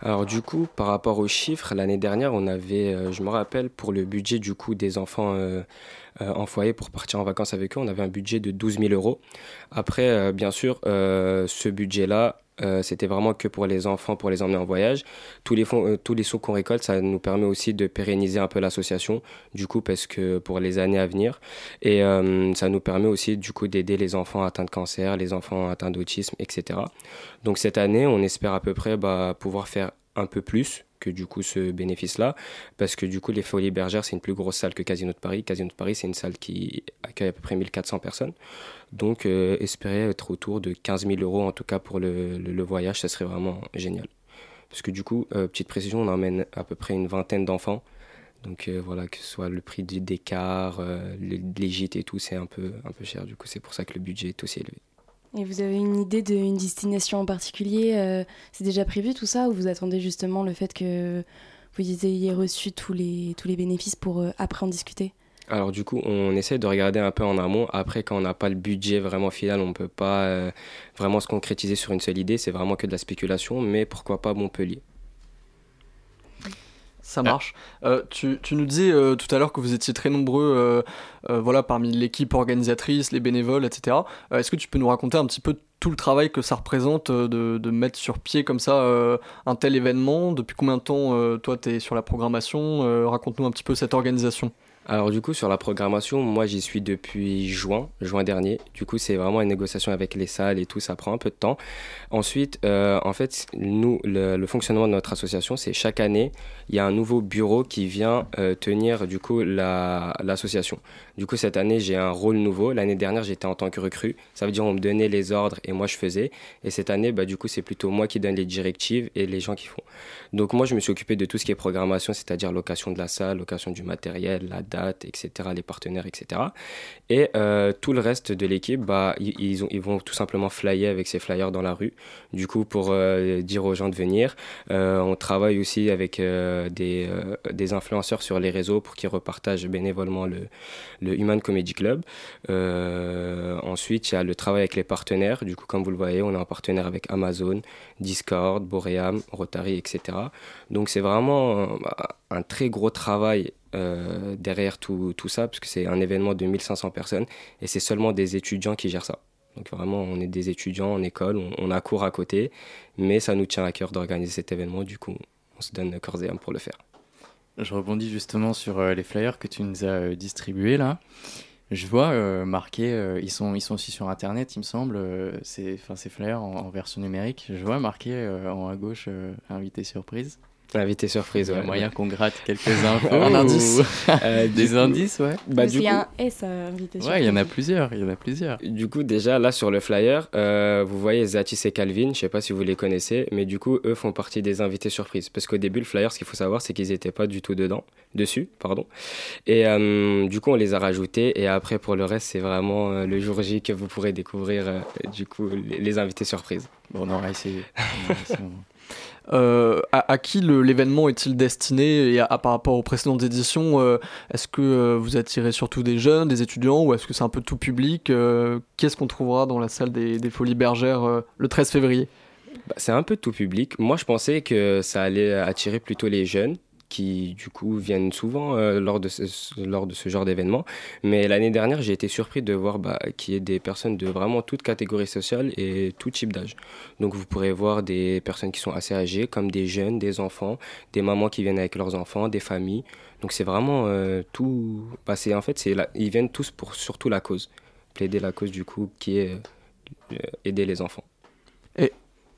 Alors du coup, par rapport aux chiffres, l'année dernière, on avait, je me rappelle, pour le budget du coup des enfants en foyer pour partir en vacances avec eux, on avait un budget de 12 000 euros. Après, euh, bien sûr, euh, ce budget-là, euh, c'était vraiment que pour les enfants, pour les emmener en voyage. Tous les, fonds, euh, tous les sous qu'on récolte, ça nous permet aussi de pérenniser un peu l'association, du coup, parce que pour les années à venir. Et euh, ça nous permet aussi, du coup, d'aider les enfants atteints de cancer, les enfants atteints d'autisme, etc. Donc cette année, on espère à peu près bah, pouvoir faire un peu plus que du coup ce bénéfice-là, parce que du coup les Folies Bergères, c'est une plus grosse salle que Casino de Paris. Casino de Paris, c'est une salle qui accueille à peu près 1400 personnes. Donc euh, espérer être autour de 15 000 euros en tout cas pour le, voyage, ça serait vraiment génial. Parce que du coup, euh, petite précision, on emmène à peu près une vingtaine d'enfants. Donc euh, voilà, que ce soit le prix euh, le- les gîtes et tout, c'est un peu, un peu cher. Du coup, c'est pour ça que le budget est aussi élevé. Et vous avez une idée d'une destination en particulier euh, C'est déjà prévu tout ça ou vous attendez justement le fait que vous ayez reçu tous les, bénéfices pour euh, après en discuter? Alors du coup, on essaie de regarder un peu en amont. Après, quand on n'a pas le budget vraiment final, on ne peut pas euh, vraiment se concrétiser sur une seule idée. C'est vraiment que de la spéculation, mais pourquoi pas Montpellier Ça marche. Euh, tu, tu nous disais euh, tout à l'heure que vous étiez très nombreux euh, voilà, parmi l'équipe organisatrice, les bénévoles, etc. Est-ce que tu peux nous raconter un petit peu tout le travail que ça représente de, de mettre sur pied comme ça un tel événement? Depuis combien de temps toi tu es sur la programmation? Raconte-nous un petit peu cette organisation. Alors du coup sur la programmation, moi j'y suis depuis juin, juin dernier. Du coup c'est vraiment une négociation avec les salles et tout, ça prend un peu de temps. Ensuite, euh, en fait, nous, le, fonctionnement de notre association, c'est chaque année, il y a un nouveau bureau qui vient euh, tenir du coup la- l'association. Du coup cette année j'ai un rôle nouveau. L'année dernière j'étais en tant que recrue, ça veut dire on me donnait les ordres et moi je faisais. Et cette année, bah, du coup c'est plutôt moi qui donne les directives et les gens qui font. Donc moi je me suis occupé de tout ce qui est programmation, c'est-à-dire location de la salle, location du matériel, la etc., les partenaires, etc. Et euh, tout le reste de l'équipe, bah, ils, ils ont- ils vont tout simplement flyer avec ces flyers dans la rue, du coup pour euh, dire aux gens de venir. Euh, on travaille aussi avec des, des influenceurs sur les réseaux pour qu'ils repartagent bénévolement le, Human Comedy Club. Ensuite, il y a le travail avec les partenaires. Du coup, comme vous le voyez, on est en partenaire avec Amazon, Discord, Boream, Rotary, etc. Donc c'est vraiment bah, un très gros travail euh, derrière tout, tout ça, parce que c'est un événement de 1500 personnes et c'est seulement des étudiants qui gèrent ça. Donc vraiment, on est des étudiants en école, on, on a cours à côté, mais ça nous tient à cœur d'organiser cet événement, du coup, on se donne corps et âme pour le faire. Je rebondis justement sur euh, les flyers que tu nous as euh, distribués là. Je vois marqué, ils, sont, ils sont aussi sur internet, il me semble, euh, ces, flyers en, en version numérique. Je vois marqué en à gauche invité surprise. Invité surprise, Il y a ouais. moyen qu'on gratte quelques infos. Un ou- indice. Euh, Des coup- indices, ouais. Bah, Parce du qu'il y coup, a un S à inviter Ouais, il y en a plusieurs. Il y en a plusieurs. Du coup, déjà, là, sur le flyer, euh, vous voyez Zatis et Calvin, je sais pas si vous les connaissez, mais du coup, eux font partie des invités surprises. Parce qu'au début, le flyer, ce qu'il faut savoir, c'est qu'ils n'étaient pas du tout dedans, dessus, pardon. Et euh, du coup, on les a rajoutés, et après, pour le reste, c'est vraiment euh, le jour J que vous pourrez découvrir, euh, du coup, les, les invités surprises. Bon, on aura essayé. On aura essayé. Euh, à, qui l'événement est-il destiné et à, par rapport aux précédentes éditions euh, Est-ce que euh, vous attirez surtout des jeunes, des étudiants ou est-ce que c'est un peu tout public Qu'est-ce qu'on trouvera dans la salle des, Folies Bergères le 13 février? Bah, c'est un peu tout public. Moi, je pensais que ça allait attirer plutôt les jeunes qui, du coup, viennent souvent euh, lors, de ce, lors de ce genre d'événement. Mais l'année dernière, j'ai été surpris de voir bah, qu'il y ait des personnes de vraiment toute catégorie sociale et tout type d'âge. Donc, vous pourrez voir des personnes qui sont assez âgées, comme des jeunes, des enfants, des mamans qui viennent avec leurs enfants, des familles. Donc, c'est vraiment euh, tout. Bah, en fait, ils viennent tous pour surtout la cause. Plaider la cause, du coup, qui est euh, aider les enfants.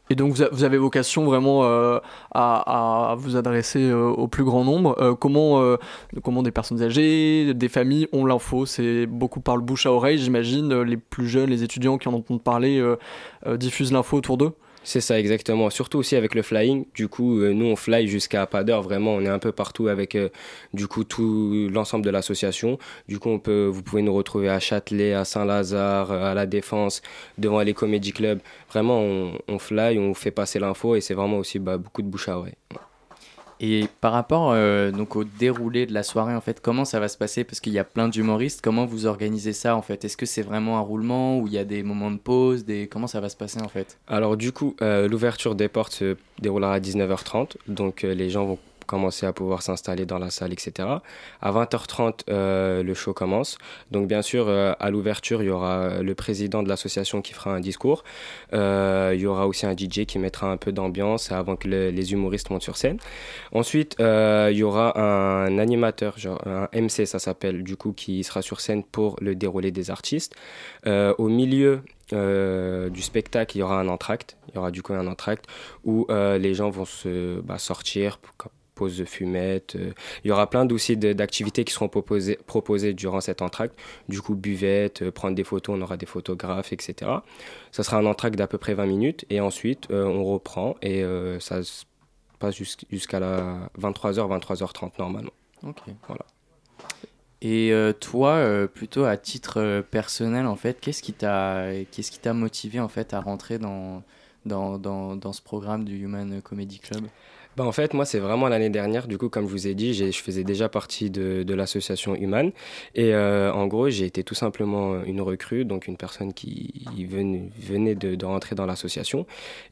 Et donc vous, avez vocation vraiment euh, à, vous adresser euh, au plus grand nombre. Euh, comment, euh, comment des personnes âgées, des familles ont l'info? C'est beaucoup par le bouche à oreille, j'imagine. Les plus jeunes, les étudiants qui en entendent parler diffusent l'info autour d'eux. C'est ça, exactement. Surtout aussi avec le flying. Du coup, euh, nous, on fly jusqu'à pas. Vraiment, on est un peu partout avec, euh, du coup, tout l'ensemble de l'association. Du coup, on peut, vous pouvez nous retrouver à Châtelet, à Saint-Lazare, euh, à La Défense, devant les comédie clubs. Vraiment, on, on fly, on fait passer l'info et c'est vraiment aussi bah, beaucoup de bouche à oreille. Et par rapport euh, donc au déroulé de la soirée, en fait, comment ça va se passer? Parce qu'il y a plein d'humoristes. Comment vous organisez ça, en fait? Est-ce que c'est vraiment un roulement ou il y a des moments de pause. Comment ça va se passer, en fait? Alors du coup, euh, l'ouverture des portes se déroulera à 19h30, donc euh, les gens vont commencer à pouvoir s'installer dans la salle, etc. À 20h30, euh, le show commence. Donc bien sûr, euh, à l'ouverture, il y aura le président de l'association qui fera un discours. Euh, il y aura aussi un DJ qui mettra un peu d'ambiance avant que le- les humoristes montent sur scène. Ensuite, euh, il y aura un animateur, genre un MC, ça s'appelle, du coup, qui sera sur scène pour le déroulé des artistes. Euh, au milieu euh, du spectacle, il y aura un entracte. Il y aura du coup un entracte où euh, les gens vont se bah, sortir, pause de fumette. euh, il y aura plein d'activités qui seront proposées, proposées durant cet entracte. Du coup, buvette, euh, prendre des photos, on aura des photographes, etc. Ça sera un entracte d'à peu près 20 minutes et ensuite euh, on reprend et ça se passe jusqu'- jusqu'à la 23h, 23h30 normalement. Ok. Voilà. Et toi, plutôt à titre personnel, en fait, qu'est-ce qui t'a qu'est-ce qui t'a motivé en fait à rentrer dans dans, dans, dans ce programme du Human Comedy Club? Bah en fait, moi, c'est vraiment l'année dernière. Du coup, comme je vous ai dit, j'ai- je faisais déjà partie de, l'association Human. Et euh, en gros, j'ai été tout simplement une recrue, donc une personne qui venait, de, rentrer dans l'association.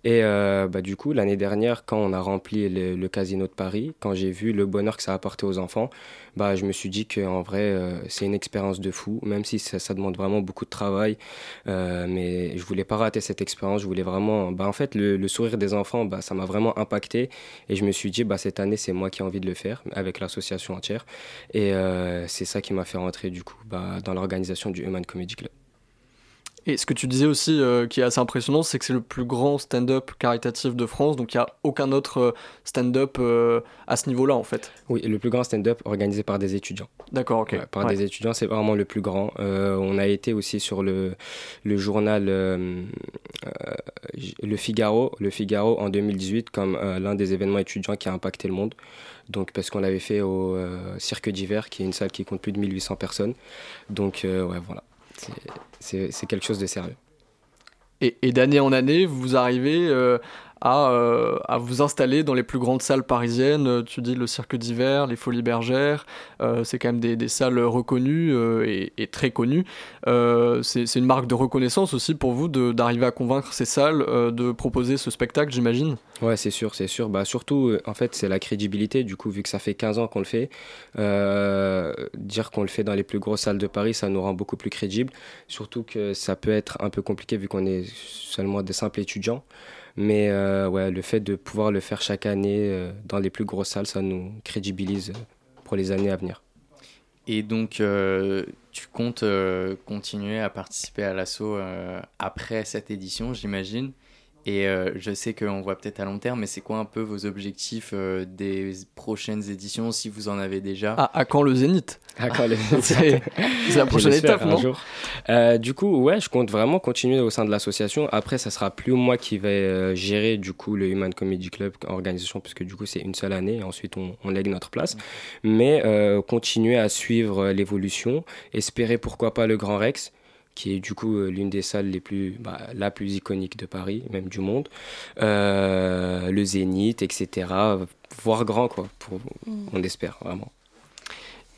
Et euh, bah, du coup, l'année dernière, quand on a rempli le, le casino de Paris, quand j'ai vu le bonheur que ça apportait aux enfants, bah, je me suis dit qu'en vrai, euh, c'est une expérience de fou, même si ça, demande vraiment beaucoup de travail. Euh, mais je voulais pas rater cette expérience. Je voulais vraiment. Bah, en fait, le, sourire des enfants, bah, ça m'a vraiment impacté. Et je me suis dit, bah, cette année, c'est moi qui ai envie de le faire, avec l'association entière. Et euh, c'est ça qui m'a fait rentrer, du coup, dans l'organisation du Human Comedy Club. Et ce que tu disais aussi, euh, qui est assez impressionnant, c'est que c'est le plus grand stand-up caritatif de France, donc il n'y a aucun autre euh, stand-up euh, à ce niveau-là en fait. Oui, le plus grand stand-up organisé par des étudiants. D'accord, ok. Ouais, par Ouais. des étudiants, c'est vraiment le plus grand. Euh, on a été aussi sur le, le journal Le Figaro, Le Figaro en 2018 comme l'un des événements étudiants qui a impacté le monde. Donc parce qu'on l'avait fait au Cirque d'hiver, qui est une salle qui compte plus de 1800 personnes. Donc ouais, voilà, C'est- quelque chose de sérieux. Et, et d'année en année, vous arrivez euh, à, euh, à vous installer dans les plus grandes salles parisiennes. Euh, Tu dis le Cirque d'hiver, les Folies Bergères, euh, c'est quand même des, salles reconnues et, très connues. C'est une marque de reconnaissance aussi pour vous d'arriver à convaincre ces salles de proposer ce spectacle, j'imagine? Ouais, c'est sûr, c'est sûr. Bah, surtout, en fait, c'est la crédibilité. Du coup, vu que ça fait 15 ans qu'on le fait, dire qu'on le fait dans les plus grosses salles de Paris, ça nous rend beaucoup plus crédible. Surtout que ça peut être un peu compliqué vu qu'on est seulement des simples étudiants. Mais euh, ouais, le fait de pouvoir le faire chaque année euh, dans les plus grosses salles, ça nous crédibilise euh, pour les années à venir. Et donc, tu comptes continuer à participer à l'assaut après cette édition, j'imagine? Et euh, je sais qu'on voit peut-être à long terme, mais c'est quoi un peu vos objectifs euh, des prochaines éditions, si vous en avez déjà Ah, à quand le Zénith À quand le C'est c'est la prochaine étape, non jour. Euh, Du coup, ouais, je compte vraiment continuer au sein de l'association. Après, ça sera plus moi qui vais euh, gérer du coup le Human Comedy Club organisation, puisque du coup c'est une seule année. Et ensuite, on, on lègue notre place. Mais euh, continuer à suivre euh, l'évolution, espérer pourquoi pas le Grand Rex qui est du coup euh, l'une des salles les plus, bah, la plus iconique de Paris, même du monde, Euh, le Zénith, etc. Voir grand, quoi, pour, on espère vraiment.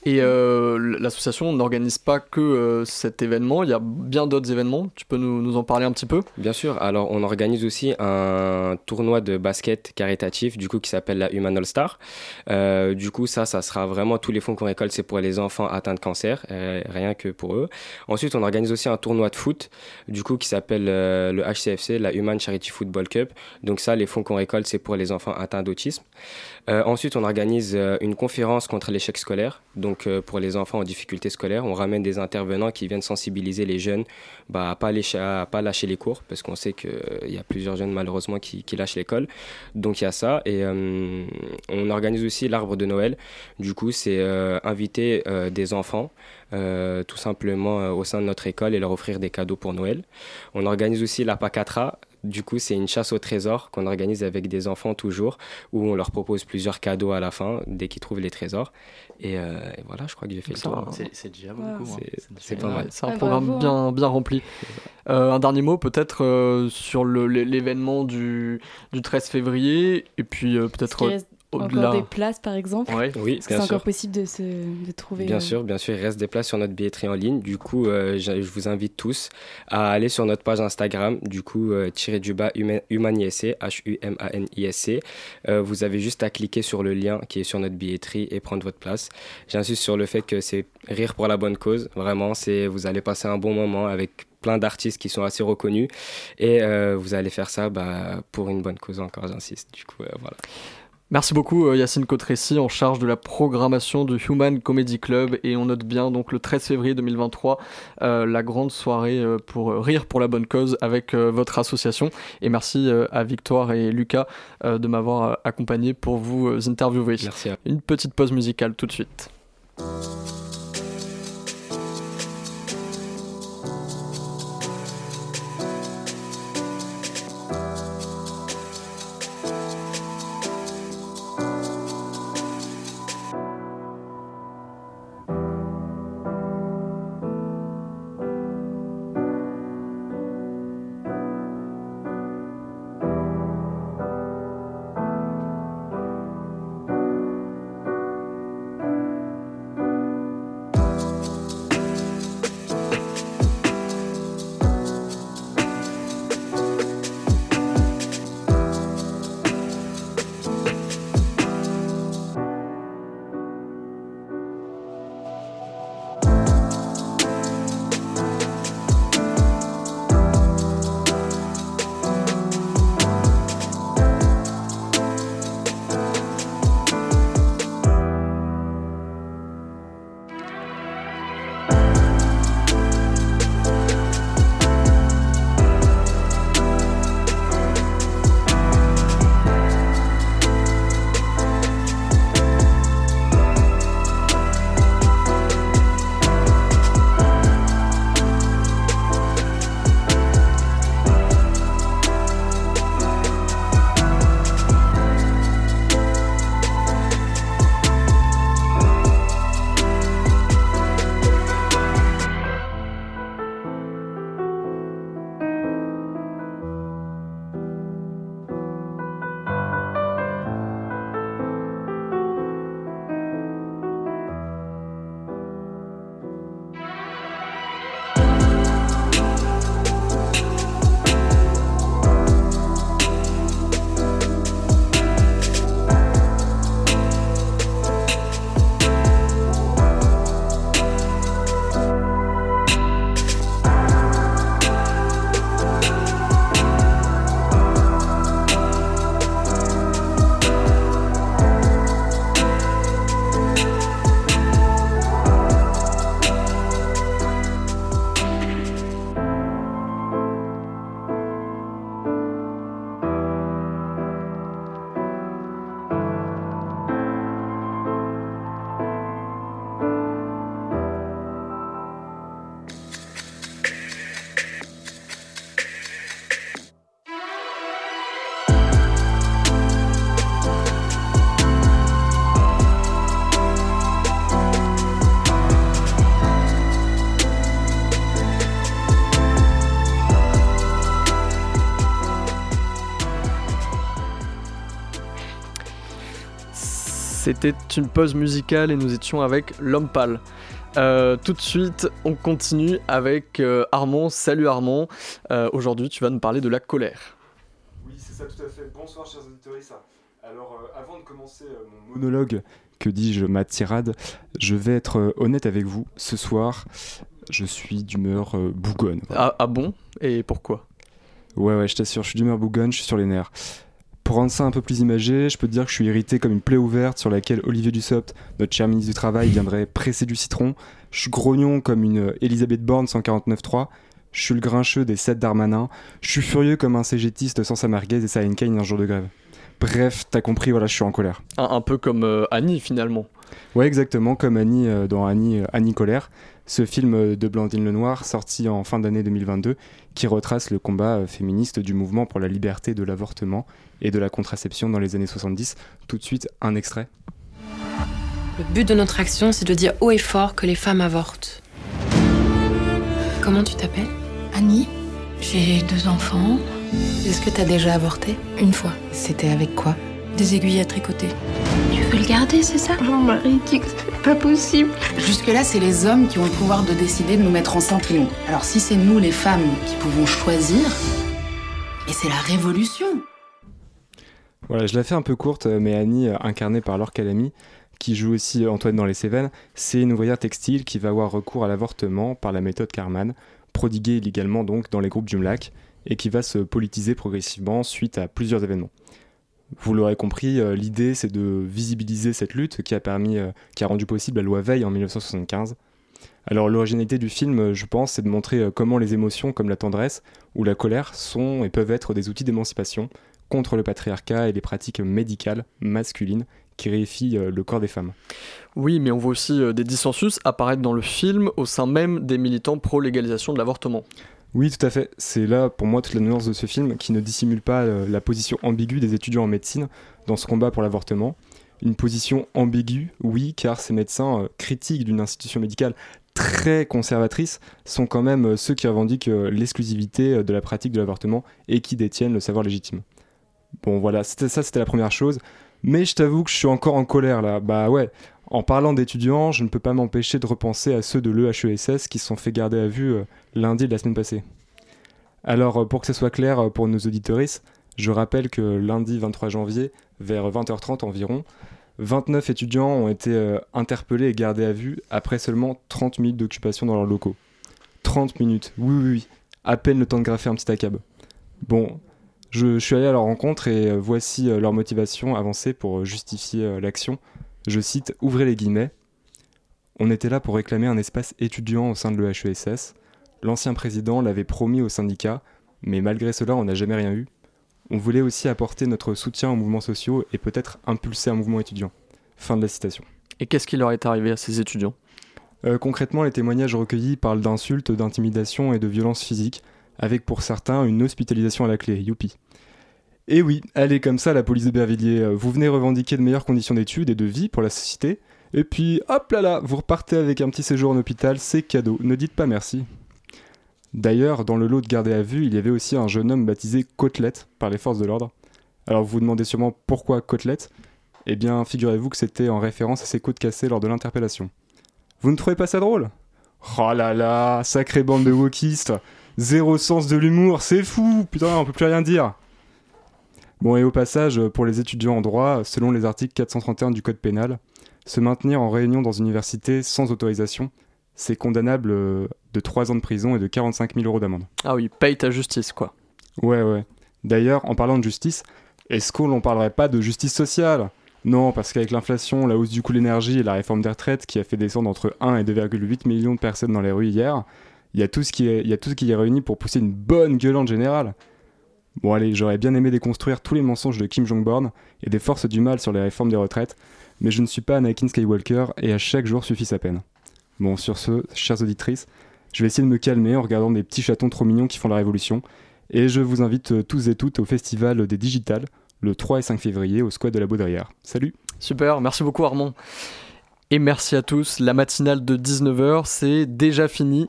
Et euh, l'association n'organise pas que euh, cet événement, il y a bien d'autres événements. Tu peux nous, en parler un petit peu? Bien sûr. Alors, on organise aussi un tournoi de basket caritatif, du coup, qui s'appelle la Human All Star. Euh, du coup, ça, ça sera vraiment tous les fonds qu'on récolte, c'est pour les enfants atteints de cancer, rien que pour eux. Ensuite, on organise aussi un tournoi de foot, du coup, qui s'appelle le HCFC, la Human Charity Football Cup. Donc ça, les fonds qu'on récolte, c'est pour les enfants atteints d'autisme. Euh, ensuite, on organise euh, une conférence contre l'échec scolaire, donc euh, pour les enfants en difficulté scolaire. On ramène des intervenants qui viennent sensibiliser les jeunes bah, à à pas lâcher les cours, parce qu'on sait qu'il y a plusieurs jeunes malheureusement qui, lâchent l'école. Donc il y a ça. Et on organise aussi l'arbre de Noël. Du coup, c'est inviter des enfants. tout simplement au sein de notre école et leur offrir des cadeaux pour Noël. On organise aussi la Pacatra, du coup, c'est une chasse au trésor qu'on organise avec des enfants toujours, où on leur propose plusieurs cadeaux à la fin, dès qu'ils trouvent les trésors. Et, euh, et voilà, je crois que j'ai fait le Ça. C'est- c'est déjà beaucoup, hein. C'est- C'est pas mal. C'est un programme bravo, bien, bien rempli. Euh, un dernier mot peut-être euh, sur l'événement du, du 13 février et puis euh, peut-être encore des places, par exemple Ouais. Oui, c'est encore possible de, se, de trouver Bien euh, sûr, bien sûr, il reste des places sur notre billetterie en ligne. Du coup, euh, je, je vous invite tous à aller sur notre page Instagram, du coup, euh, tiré du bas Huma- Humanisc, H-U-M-A-N-I-S-C. Euh, vous avez juste à cliquer sur le lien qui est sur notre billetterie et prendre votre place. J'insiste sur le fait que c'est rire pour la bonne cause. Vraiment, c'est vous allez passer un bon moment avec plein d'artistes qui sont assez reconnus et euh, vous allez faire ça bah, pour une bonne cause encore, j'insiste. Du coup, euh, voilà. Merci beaucoup euh, Yacine Cotressi en charge de la programmation du Human Comedy Club et on note bien donc le 13 février 2023 euh, la grande soirée euh, pour euh, rire pour la bonne cause avec euh, votre association et merci euh, à Victoire et Lucas de m'avoir accompagné pour vous interviewer. Merci à Une petite pause musicale tout de suite. C'était une pause musicale et nous étions avec L'Homme Pâle. Euh, tout de suite, on continue avec euh, Armand. Salut Armand. Euh, Aujourd'hui, tu vas nous parler de la colère. Oui, c'est ça, tout à fait. Bonsoir, chers auditeurs. Alors, euh, avant de commencer euh, mon monologue, que dis-je, ma tirade, je vais être euh, honnête avec vous. Ce soir, je suis d'humeur euh, bougonne. Ah, ah bon? Et pourquoi? Ouais, ouais, je t'assure, je suis d'humeur bougonne, je suis sur les nerfs. Pour rendre ça un peu plus imagé, je peux te dire que je suis irrité comme une plaie ouverte sur laquelle Olivier Dussopt, notre cher ministre du Travail, viendrait presser du citron. Je suis grognon comme une Elisabeth Borne 149.3. Je suis le grincheux des 7 Darmanin. Je suis furieux comme un cégétiste sans sa merguez et sa Heineken un jour de grève. Bref, t'as compris, voilà, je suis en colère. un, un peu comme euh, Annie finalement. Ouais, exactement, comme Annie euh, dans Annie, euh, Annie Colère, ce film de Blandine Lenoir sorti en fin d'année 2022 qui retrace le combat euh, féministe du mouvement pour la liberté de l'avortement et de la contraception dans les années 70. Tout de suite, un extrait. Le but de notre action, c'est de dire haut et fort que les femmes avortent. Comment tu t'appelles? Annie, j'ai deux enfants. Est-ce que t'as déjà avorté? Une fois. C'était avec quoi? Des aiguilles à tricoter. Tu veux le garder, c'est ça? Mon mari dit que c'est pas possible. Jusque-là, c'est les hommes qui ont le pouvoir de décider de nous mettre enceinte ou non. Alors si c'est nous, les femmes, qui pouvons choisir, et c'est la révolution. Voilà, je la fais un peu courte, euh, mais Annie, euh, incarnée par Laure Calamy, qui joue aussi euh, Antoine dans Les Cévennes, c'est une ouvrière textile qui va avoir recours à l'avortement par la méthode Carman, prodiguée illégalement donc dans les groupes du MLAC, et qui va se politiser progressivement suite à plusieurs événements. Vous l'aurez compris, euh, l'idée c'est de visibiliser cette lutte qui a permis, euh, qui a rendu possible la loi Veil en 1975. Alors l'originalité du film, je pense, c'est de montrer euh, comment les émotions comme la tendresse ou la colère sont et peuvent être des outils d'émancipation contre le patriarcat et les pratiques médicales masculines qui réifient le corps des femmes. Oui, mais on voit aussi des dissensus apparaître dans le film au sein même des militants pro-légalisation de l'avortement. Oui, tout à fait. C'est là pour moi toute la nuance de ce film qui ne dissimule pas euh, la position ambiguë des étudiants en médecine dans ce combat pour l'avortement. Une position ambiguë, oui, car ces médecins euh, critiques d'une institution médicale très conservatrice sont quand même euh, ceux qui revendiquent l'exclusivité de la pratique de l'avortement et qui détiennent le savoir légitime. Bon voilà, ça, c'était la première chose. Mais je t'avoue que je suis encore en colère là. Bah ouais, en parlant d'étudiants, je ne peux pas m'empêcher de repenser à ceux de l'EHESS qui se sont fait garder à vue euh, lundi de la semaine passée. Alors, euh, pour que ce soit clair euh, pour nos auditoristes, je rappelle que lundi 23 janvier, vers 20h30 environ, 29 étudiants ont été interpellés et gardés à vue après seulement 30 minutes d'occupation dans leurs locaux. 30 minutes, oui, oui, oui, à peine le temps de graffer un petit acab. Bon, je, suis allé à leur rencontre et voici leur motivation avancée pour justifier l'action. Je cite, ouvrez les guillemets. On était là pour réclamer un espace étudiant au sein de l'EHESS. L'ancien président l'avait promis au syndicat, mais malgré cela, on n'a jamais rien eu. On voulait aussi apporter notre soutien aux mouvements sociaux et peut-être impulser un mouvement étudiant. Fin de la citation. Et qu'est-ce qui leur est arrivé à ces étudiants? Euh, concrètement, les témoignages recueillis parlent d'insultes, d'intimidation et de violences physiques, avec pour certains une hospitalisation à la clé. Youpi. Et oui, elle est comme ça la police de Bervilliers. Euh, Vous venez revendiquer de meilleures conditions d'études et de vie pour la société, et puis hop là là, vous repartez avec un petit séjour en hôpital, c'est cadeau, ne dites pas merci. D'ailleurs, dans le lot de gardés à vue, il y avait aussi un jeune homme baptisé Côtelette par les forces de l'ordre. Alors vous vous demandez sûrement pourquoi Côtelette? Eh bien, figurez-vous que c'était en référence à ses côtes cassées lors de l'interpellation. Vous ne trouvez pas ça drôle? Oh là là, sacrée bande de wokistes Zéro sens de l'humour, c'est fou Putain, on peut plus rien dire Bon, et au passage, pour les étudiants en droit, selon les articles 431 du Code pénal, se maintenir en réunion dans une université sans autorisation, c'est condamnable euh, de 3 ans de prison et de 45 000 euros d'amende. Ah oui, paye ta justice, quoi. Ouais, ouais. D'ailleurs, en parlant de justice, est-ce qu'on n'en parlerait pas de justice sociale? Non, parce qu'avec l'inflation, la hausse du coût de l'énergie et la réforme des retraites qui a fait descendre entre 1 et 2,8 millions de personnes dans les rues hier, il y, a tout ce qui est, il y a tout ce qui est réuni pour pousser une bonne gueulante générale. Bon allez, j'aurais bien aimé déconstruire tous les mensonges de Kim Jong-un et des forces du mal sur les réformes des retraites, mais je ne suis pas Anakin Skywalker et à chaque jour suffit sa peine. Bon, sur ce, chères auditrices, je vais essayer de me calmer en regardant des petits chatons trop mignons qui font la révolution, et je vous invite euh, tous et toutes au Festival des Digitales, le 3 et 5 février au squat de la Baudrière. Salut Super, merci beaucoup Armand. Et merci à tous, la matinale de 19h, c'est déjà fini.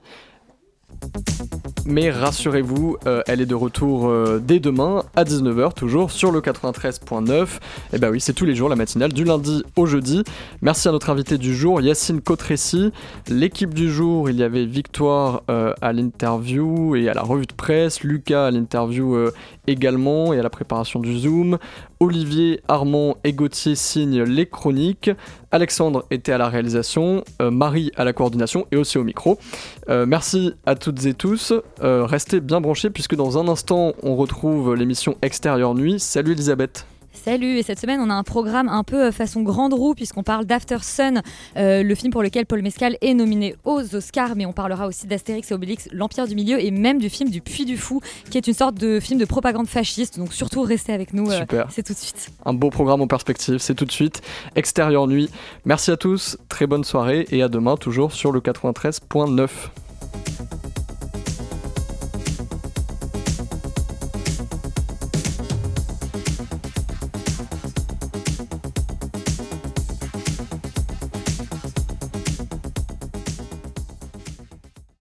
Mais rassurez-vous, euh, elle est de retour euh, dès demain à 19h, toujours sur le 93.9. Et bah oui, c'est tous les jours la matinale, du lundi au jeudi. Merci à notre invité du jour, Yacine Cotressi. L'équipe du jour, il y avait Victoire euh, à l'interview et à la revue de presse, Lucas à l'interview également et à la préparation du Zoom. Olivier, Armand et Gauthier signent les chroniques. Alexandre était à la réalisation, euh, Marie à la coordination et aussi au micro. Euh, merci à toutes et tous. Euh, restez bien branchés puisque dans un instant, on retrouve l'émission Extérieur Nuit. Salut Elisabeth. Salut, et cette semaine on a un programme un peu euh, façon grande roue puisqu'on parle d'After Sun, euh, le film pour lequel Paul Mescal est nominé aux Oscars, mais on parlera aussi d'Astérix et Obélix, l'Empire du Milieu et même du film du Puy du Fou, qui est une sorte de film de propagande fasciste, donc surtout restez avec nous, euh, Super. c'est tout de suite. Un beau programme en perspective, c'est tout de suite. Extérieur Nuit. Merci à tous, très bonne soirée et à demain toujours sur le 93.9.